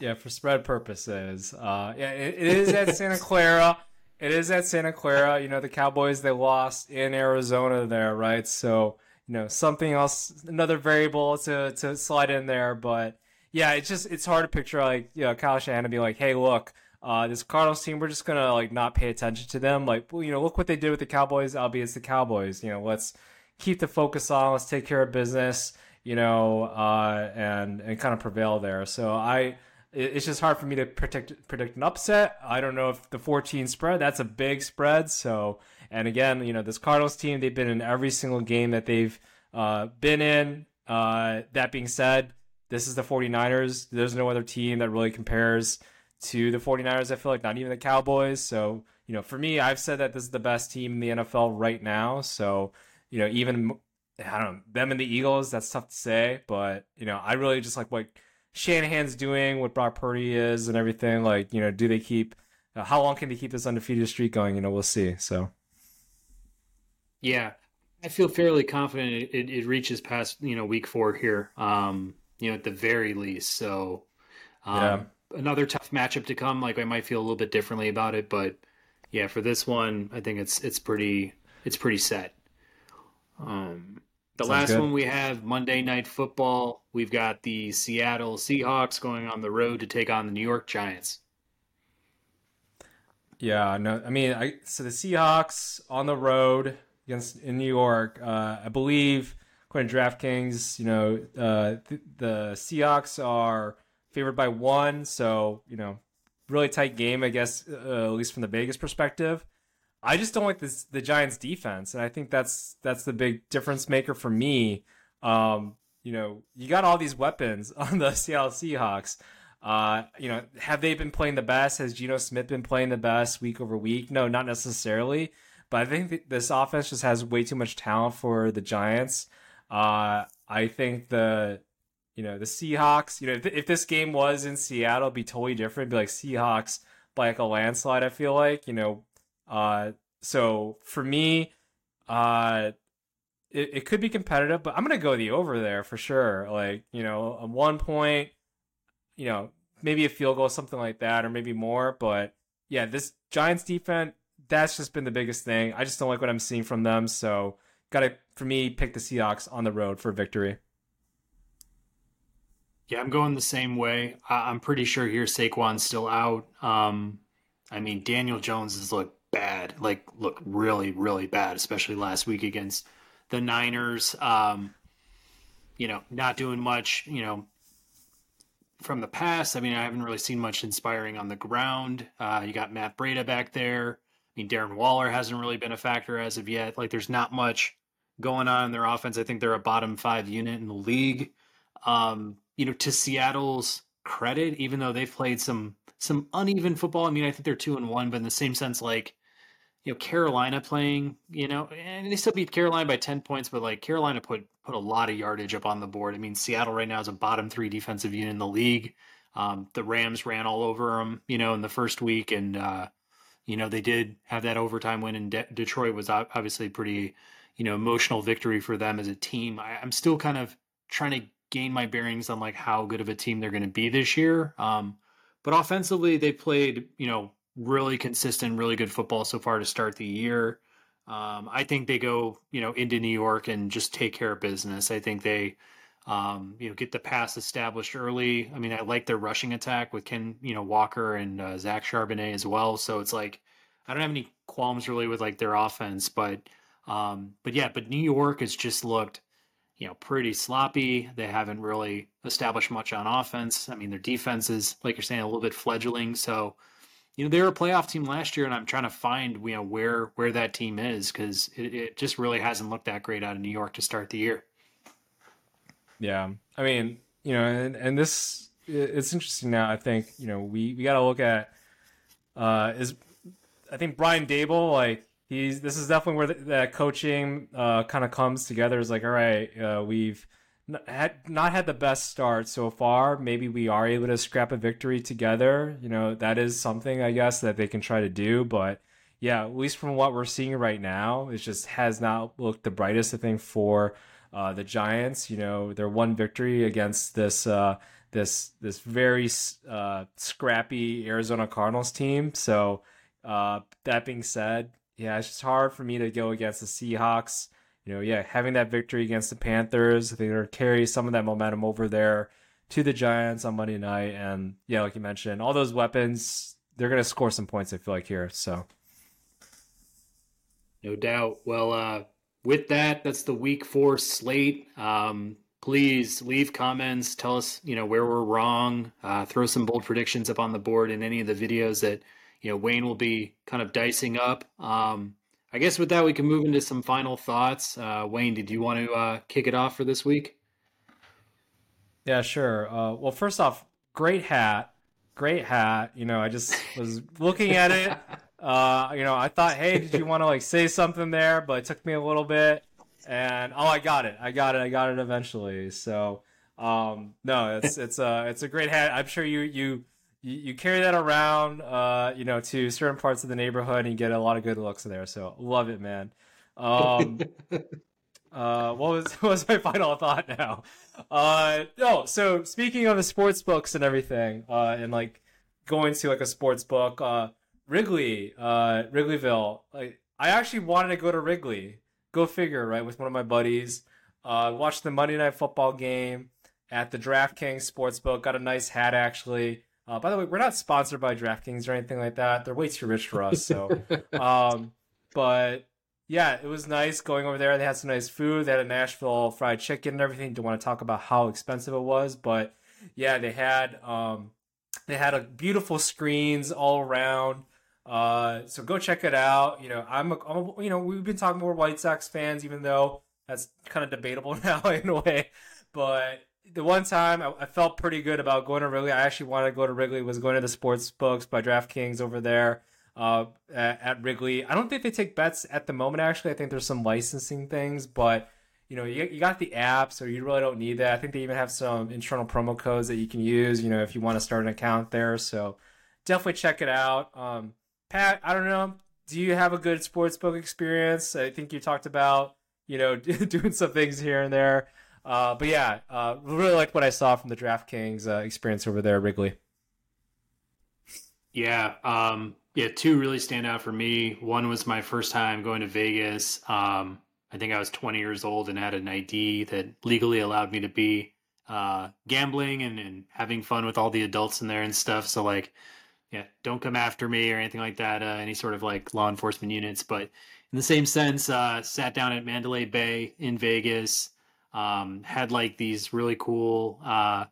Yeah, for spread purposes. Uh, yeah, it, it is at Santa Clara. It is at Santa Clara. You know, the Cowboys they lost in Arizona there, right? So you know something else, another variable to to slide in there, but yeah, it's just it's hard to picture like you know Kyle Shanahan be like, hey, look, uh, this Cardinals team, we're just gonna like not pay attention to them. Like, well, you know, look what they did with the Cowboys. Albeit it's the Cowboys. You know, let's keep the focus on. Let's take care of business. You know, uh, and and kind of prevail there. So I, it's just hard for me to predict predict an upset. I don't know if the 14 spread. That's a big spread. So and again, you know, this Cardinals team, they've been in every single game that they've uh, been in. Uh, that being said, this is the 49ers. There's no other team that really compares to the 49ers. I feel like not even the Cowboys. So, you know, for me, I've said that this is the best team in the NFL right now. So, you know, even I don't know, them and the Eagles, that's tough to say, but you know, I really just like what Shanahan's doing, what Brock Purdy is and everything. Like, you know, do they keep uh, how long can they keep this undefeated streak going? You know, we'll see. So Yeah. I feel fairly confident it, it, it reaches past, you know, week four here. Um, you know, at the very least. So, um, yeah. another tough matchup to come. Like I might feel a little bit differently about it, but yeah, for this one, I think it's it's pretty it's pretty set. Um, the Sounds last good. one we have Monday Night Football. We've got the Seattle Seahawks going on the road to take on the New York Giants. Yeah, no, I mean, I so the Seahawks on the road against in New York. Uh, I believe according to DraftKings, you know, uh, th- the Seahawks are favored by one, so you know, really tight game, I guess, uh, at least from the Vegas perspective. I just don't like this the Giants defense, and I think that's that's the big difference maker for me. Um, you know, you got all these weapons on the Seattle Seahawks. Uh, you know, have they been playing the best? Has Geno Smith been playing the best week over week? No, not necessarily. But I think this offense just has way too much talent for the Giants. Uh, I think the you know the Seahawks. You know, if, if this game was in Seattle, it'd be totally different. It'd be like Seahawks by like a landslide. I feel like you know. Uh, so for me, uh, it, it could be competitive, but I'm gonna go the over there for sure. Like you know, a one point, you know, maybe a field goal, something like that, or maybe more. But yeah, this Giants defense, that's just been the biggest thing. I just don't like what I'm seeing from them. So got to for me pick the Seahawks on the road for victory. Yeah, I'm going the same way. I'm pretty sure here Saquon's still out. Um, I mean, Daniel Jones has looked bad, like look really, really bad, especially last week against the Niners. Um, you know, not doing much. You know, from the past. I mean, I haven't really seen much inspiring on the ground. Uh, you got Matt Breida back there. I mean, Darren Waller hasn't really been a factor as of yet. Like, there's not much going on in their offense. I think they're a bottom five unit in the league. Um, you know, to Seattle's credit, even though they've played some some uneven football. I mean, I think they're two and one, but in the same sense, like you know, Carolina playing, you know, and they still beat Carolina by ten points, but like Carolina put put a lot of yardage up on the board. I mean, Seattle right now is a bottom three defensive unit in the league. Um, the Rams ran all over them, you know, in the first week, and uh, you know they did have that overtime win, and De- Detroit was obviously pretty, you know, emotional victory for them as a team. I, am still kind of trying to gain my bearings on like how good of a team they're going to be this year. Um, but offensively, they played, you know, really consistent, really good football so far to start the year. Um, I think they go, you know, into New York and just take care of business. I think they um, you know, get the pass established early. I mean, I like their rushing attack with Ken, you know, Walker and uh, Zach Charbonnet as well. So it's like I don't have any qualms really with like their offense, but um, but yeah, but New York has just looked, you know, pretty sloppy. They haven't really established much on offense. I mean, their defense is like you're saying a little bit fledgling. So you know, they were a playoff team last year, and I'm trying to find you know where where that team is because it, it just really hasn't looked that great out of New York to start the year. Yeah, I mean, you know, and and this it's interesting now. I think you know we we got to look at uh is I think Brian Daboll like he's this is definitely where the, that coaching uh kind of comes together. Is like all right, uh, we've had not had the best start so far. Maybe we are able to scrap a victory together. You know, that is something I guess that they can try to do, but yeah, at least from what we're seeing right now, it just has not looked the brightest. I think for uh, the Giants, you know, their one victory against this uh, this this very uh, scrappy Arizona Cardinals team. So uh, that being said, yeah, it's just hard for me to go against the Seahawks. You know, yeah, having that victory against the Panthers, they're going to carry some of that momentum over there to the Giants on Monday night. And yeah, like you mentioned, all those weapons, they're gonna score some points. I feel like here. So. No doubt. Well, uh, with that, that's the week four slate. Um, please leave comments. Tell us, you know, where we're wrong. Uh, throw some bold predictions up on the board in any of the videos that you know Wayne will be kind of dicing up. Um, I guess with that, we can move into some final thoughts. Uh, Wayne, did you want to uh, kick it off for this week? Yeah, sure. Uh, well, first off, great hat, great hat. You know, I just was looking at it. Uh, you know, I thought, hey, did you want to like say something there? But it took me a little bit, and oh, I got it, I got it, I got it eventually. So, um, no, it's it's a it's a great hat. I'm sure you you you, carry that around, uh, you know, to certain parts of the neighborhood, and you get a lot of good looks there. So, love it, man. Um, uh, what was what was my final thought now? Uh, no, so speaking of the sports books and everything, uh, and like going to like a sports book, uh Wrigley, uh, Wrigleyville. Like, I actually wanted to go to Wrigley. Go figure, right? With one of my buddies. Uh, watched the Monday Night Football game at the DraftKings Sportsbook. Got a nice hat, actually. Uh, by the way, we're not sponsored by DraftKings or anything like that. They're way too rich for us. So, um, but yeah, it was nice going over there. They had some nice food. They had a Nashville fried chicken and everything. Don't want to talk about how expensive it was, but yeah, they had um, they had a beautiful screens all around. Uh, so go check it out. You know, I'm, a, I'm a, you know, we've been talking more White Sox fans, even though that's kind of debatable now in a way. But the one time I, I, felt pretty good about going to Wrigley. I actually wanted to go to Wrigley. Was going to the sports books by DraftKings over there uh, at, at, Wrigley. I don't think they take bets at the moment. Actually, I think there's some licensing things, but you know, you, you got the app, so you really don't need that. I think they even have some internal promo codes that you can use. You know, if you want to start an account there. So definitely check it out. Um, Pat, I don't know. Do you have a good sports book experience? I think you talked about, you know, doing some things here and there. Uh, but yeah, uh, really like what I saw from the DraftKings uh, experience over there, Wrigley. Yeah, um, yeah, two really stand out for me. One was my first time going to Vegas. Um, I think I was 20 years old and had an ID that legally allowed me to be uh, gambling and, and having fun with all the adults in there and stuff. So like yeah, don't come after me or anything like that. Uh, any sort of like law enforcement units, but in the same sense, uh, sat down at Mandalay Bay in Vegas. Um, had like these really cool, uh,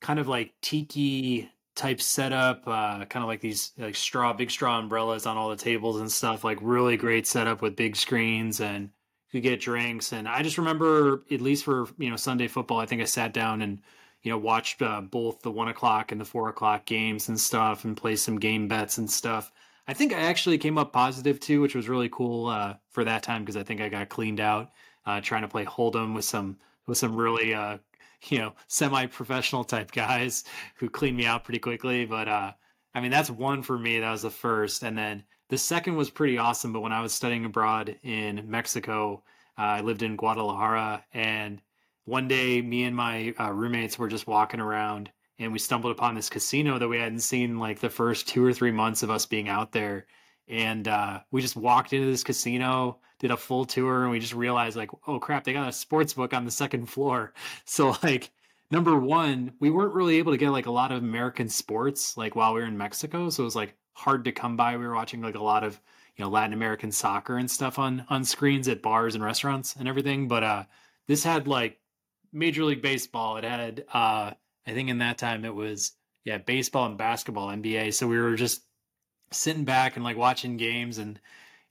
kind of like tiki type setup, uh, kind of like these like straw, big straw umbrellas on all the tables and stuff. Like really great setup with big screens and you get drinks. And I just remember, at least for you know Sunday football, I think I sat down and you know, watched uh, both the one o'clock and the four o'clock games and stuff, and play some game bets and stuff. I think I actually came up positive too, which was really cool uh, for that time because I think I got cleaned out uh, trying to play hold'em with some with some really uh, you know semi-professional type guys who cleaned me out pretty quickly. But uh, I mean, that's one for me. That was the first, and then the second was pretty awesome. But when I was studying abroad in Mexico, uh, I lived in Guadalajara, and one day me and my uh, roommates were just walking around and we stumbled upon this casino that we hadn't seen like the first two or three months of us being out there and uh, we just walked into this casino did a full tour and we just realized like oh crap they got a sports book on the second floor. So like number one we weren't really able to get like a lot of american sports like while we were in mexico. So it was like hard to come by. We were watching like a lot of you know latin american soccer and stuff on on screens at bars and restaurants and everything. But uh this had like major league baseball. It had uh I think in that time it was yeah baseball and basketball NBA. So we were just sitting back and like watching games and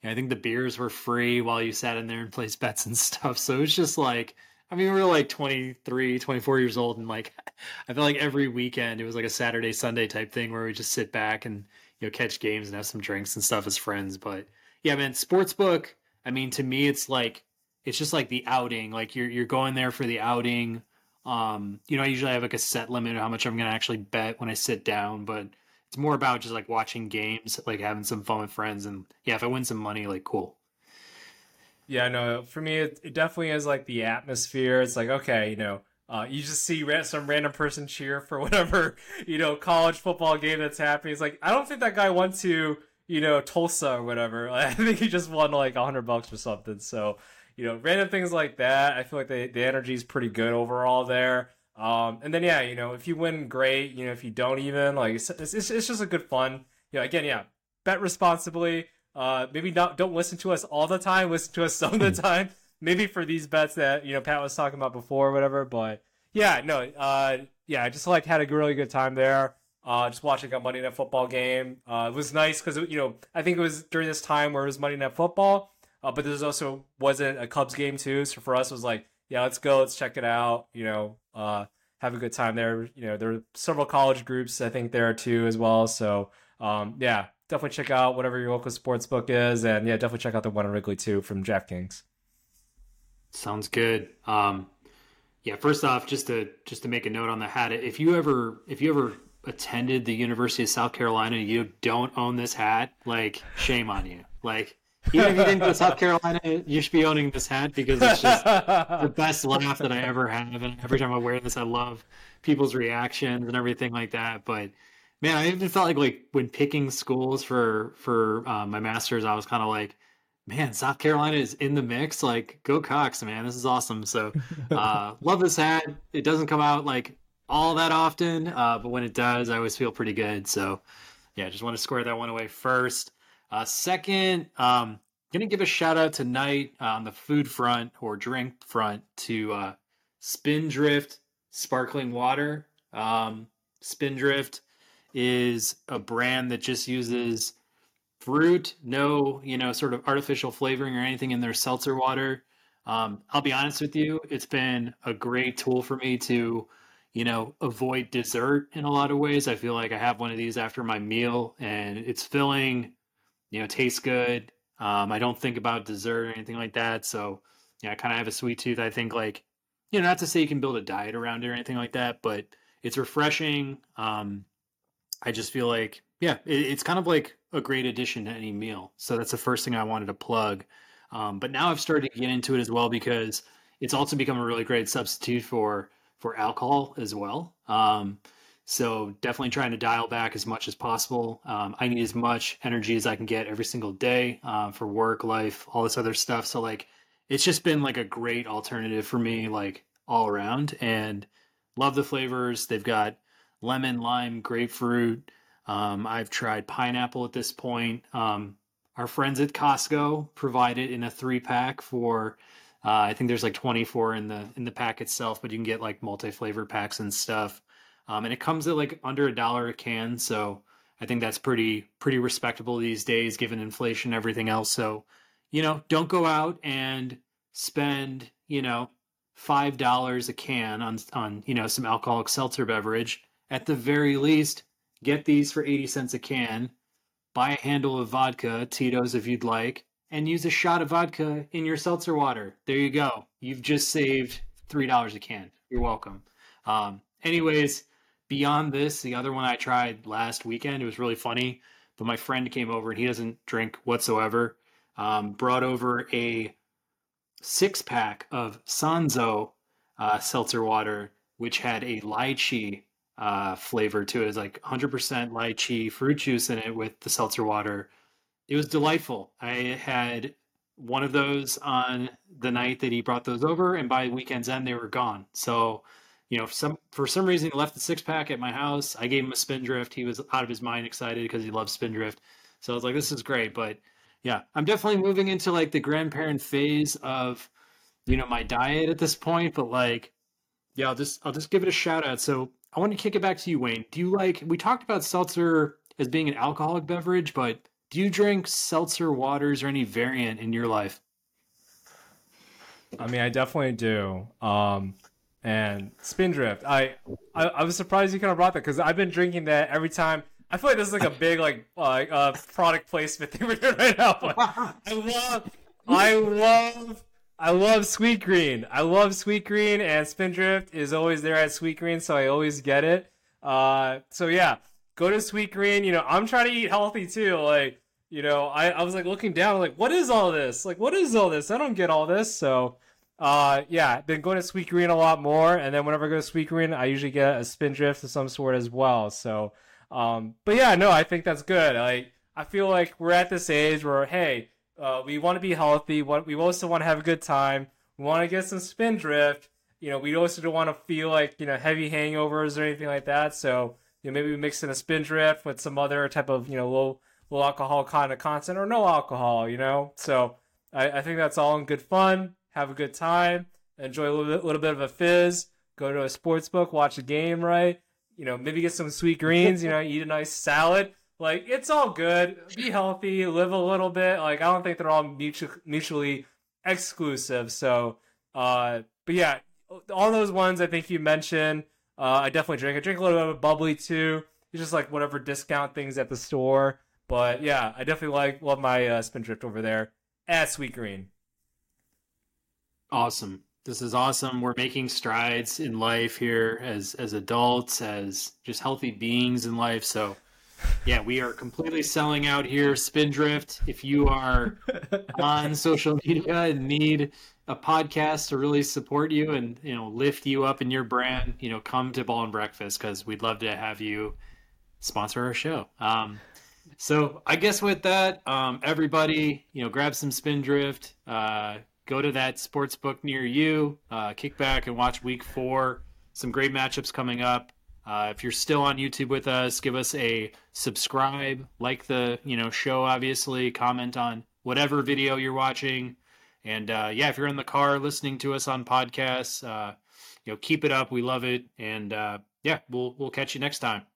I think the beers were free while you sat in there and placed bets and stuff. So it was just like I mean we were like 23, 24 years old and like I feel like every weekend it was like a Saturday Sunday type thing where we just sit back and you know catch games and have some drinks and stuff as friends. But yeah, man, sports book. I mean, to me, it's like it's just like the outing. Like you're you're going there for the outing. Um, you know, I usually have like a set limit of how much I'm going to actually bet when I sit down, but it's more about just like watching games, like having some fun with friends. And yeah, if I win some money, like cool. Yeah, no, for me, it, it definitely is like the atmosphere. It's like, okay, you know, uh, you just see some random person cheer for whatever, you know, college football game that's happening. It's like, I don't think that guy went to, you know, Tulsa or whatever. I think he just won like a hundred bucks or something. So, you know, random things like that. I feel like the the energy is pretty good overall there. Um, and then yeah, you know, if you win, great. You know, if you don't even, like, it's it's, it's just a good fun. You know, again, yeah, bet responsibly. Uh, maybe not don't listen to us all the time. Listen to us some of the hmm. time. Maybe for these bets that you know Pat was talking about before, or whatever. But yeah, no, uh, yeah, I just like had a really good time there. Uh, just watching a Monday Night Football game. Uh, it was nice because you know I think it was during this time where it was Monday Night Football, uh, but there's also wasn't a Cubs game too. So for us, it was like, yeah, let's go, let's check it out. You know, uh, have a good time there. You know, there are several college groups I think there too as well. So um, yeah, definitely check out whatever your local sports book is, and yeah, definitely check out the one in Wrigley too from DraftKings. Sounds good. Um, yeah, first off, just to just to make a note on the hat, if you ever if you ever attended the University of South Carolina, you don't own this hat, like shame on you. Like even if you didn't go to South Carolina, you should be owning this hat because it's just the best laugh that I ever have. And every time I wear this, I love people's reactions and everything like that. But man, I even felt like like when picking schools for for uh, my masters, I was kind of like, man, South Carolina is in the mix. Like, go Cox, man, this is awesome. So, uh, love this hat. It doesn't come out like all that often, uh, but when it does, I always feel pretty good. So, yeah, just want to square that one away first. Uh, second, um, gonna give a shout out tonight uh, on the food front or drink front to uh, Spindrift sparkling water. Um, Spindrift is a brand that just uses fruit, no, you know, sort of artificial flavoring or anything in their seltzer water. Um, I'll be honest with you, it's been a great tool for me to, you know, avoid dessert in a lot of ways. I feel like I have one of these after my meal and it's filling you know, tastes good. Um, I don't think about dessert or anything like that. So, yeah, I kind of have a sweet tooth. I think, like, you know, not to say you can build a diet around it or anything like that, but it's refreshing. Um, I just feel like, yeah, it, it's kind of like a great addition to any meal. So that's the first thing I wanted to plug. Um, but now I've started to get into it as well because it's also become a really great substitute for for alcohol as well. Um, so definitely trying to dial back as much as possible. Um, I need as much energy as I can get every single day uh, for work, life, all this other stuff. So like, it's just been like a great alternative for me, like all around, and love the flavors. They've got lemon, lime, grapefruit. Um, I've tried pineapple at this point. Um, our friends at Costco provide it in a three pack for. Uh, I think there's like 24 in the in the pack itself, but you can get like multi flavor packs and stuff um, and it comes at like under a dollar a can. So I think that's pretty pretty respectable these days, given inflation and everything else. So you know, don't go out and spend you know five dollars a can on on you know some alcoholic seltzer beverage. At the very least, get these for eighty cents a can. Buy a handle of vodka, Tito's if you'd like, and use a shot of vodka in your seltzer water. There you go. You've just saved three dollars a can. You're welcome. Um, anyways, beyond this, the other one I tried last weekend, it was really funny. But my friend came over and he doesn't drink whatsoever. Um, brought over a six pack of Sanzo uh, seltzer water, which had a lychee uh, flavor to it. It's like 100% lychee fruit juice in it with the seltzer water. It was delightful. I had one of those on the night that he brought those over, and by weekend's end, they were gone. So, you know, for some for some reason, he left the six pack at my house. I gave him a Spindrift. He was out of his mind excited because he loves Spindrift. So I was like, this is great. But yeah, I'm definitely moving into like the grandparent phase of, you know, my diet at this point. But like, yeah, I'll just I'll just give it a shout out. So I want to kick it back to you, Wayne. Do you like? We talked about seltzer as being an alcoholic beverage, but do you drink seltzer waters or any variant in your life? I mean, I definitely do. Um, and Spindrift, I, I, I was surprised you kind of brought that because I've been drinking that every time. I feel like this is like a big like uh, uh product placement thing we're doing right now. But I love, I love, I love Sweetgreen. I love Sweetgreen, and Spindrift is always there at Sweetgreen, so I always get it. Uh, so yeah, go to Sweetgreen. You know, I'm trying to eat healthy too. Like, you know, I, I was like looking down, like, what is all this? Like, what is all this? I don't get all this. So, uh, yeah, been going to Sweetgreen a lot more. And then whenever I go to Sweetgreen, I usually get a Spindrift of some sort as well. So, um, but yeah, no, I think that's good. Like, I feel like we're at this age where, hey, uh, we want to be healthy. What We also want to have a good time. We want to get some Spindrift. You know, we also don't want to feel like you know heavy hangovers or anything like that. So, you know, maybe we mix in a Spindrift with some other type of you know low low alcohol kind of content or no alcohol. You know, so I, I think that's all in good fun. Have a good time. Enjoy a little bit, little bit of a fizz. Go to a sports book, watch a game, right? You know, maybe get some sweet greens, You know, eat a nice salad. Like it's all good. Be healthy. Live a little bit. Like I don't think they're all mutually mutually exclusive. So, uh, but yeah, all those ones I think you mentioned uh, I definitely drink. I drink a little bit of bubbly too. It's just like whatever discount things at the store. But yeah, I definitely like love my uh, Spindrift over there at Sweetgreen. Awesome. This is awesome. We're making strides in life here as as adults, as just healthy beings in life. So yeah, we are completely selling out here. Spindrift. If you are on social media and need a podcast to really support you and you know lift you up in your brand, you know, come to Ball and Breakfast because we'd love to have you sponsor our show. Um, so I guess with that, um, everybody, you know, grab some Spindrift, uh, go to that sports book near you, uh, kick back and watch Week Four. Some great matchups coming up. Uh, if you're still on YouTube with us, give us a subscribe, like the you know show, obviously, comment on whatever video you're watching, and uh, yeah, if you're in the car listening to us on podcasts, uh, you know, keep it up. We love it, and uh, yeah, we'll we'll catch you next time.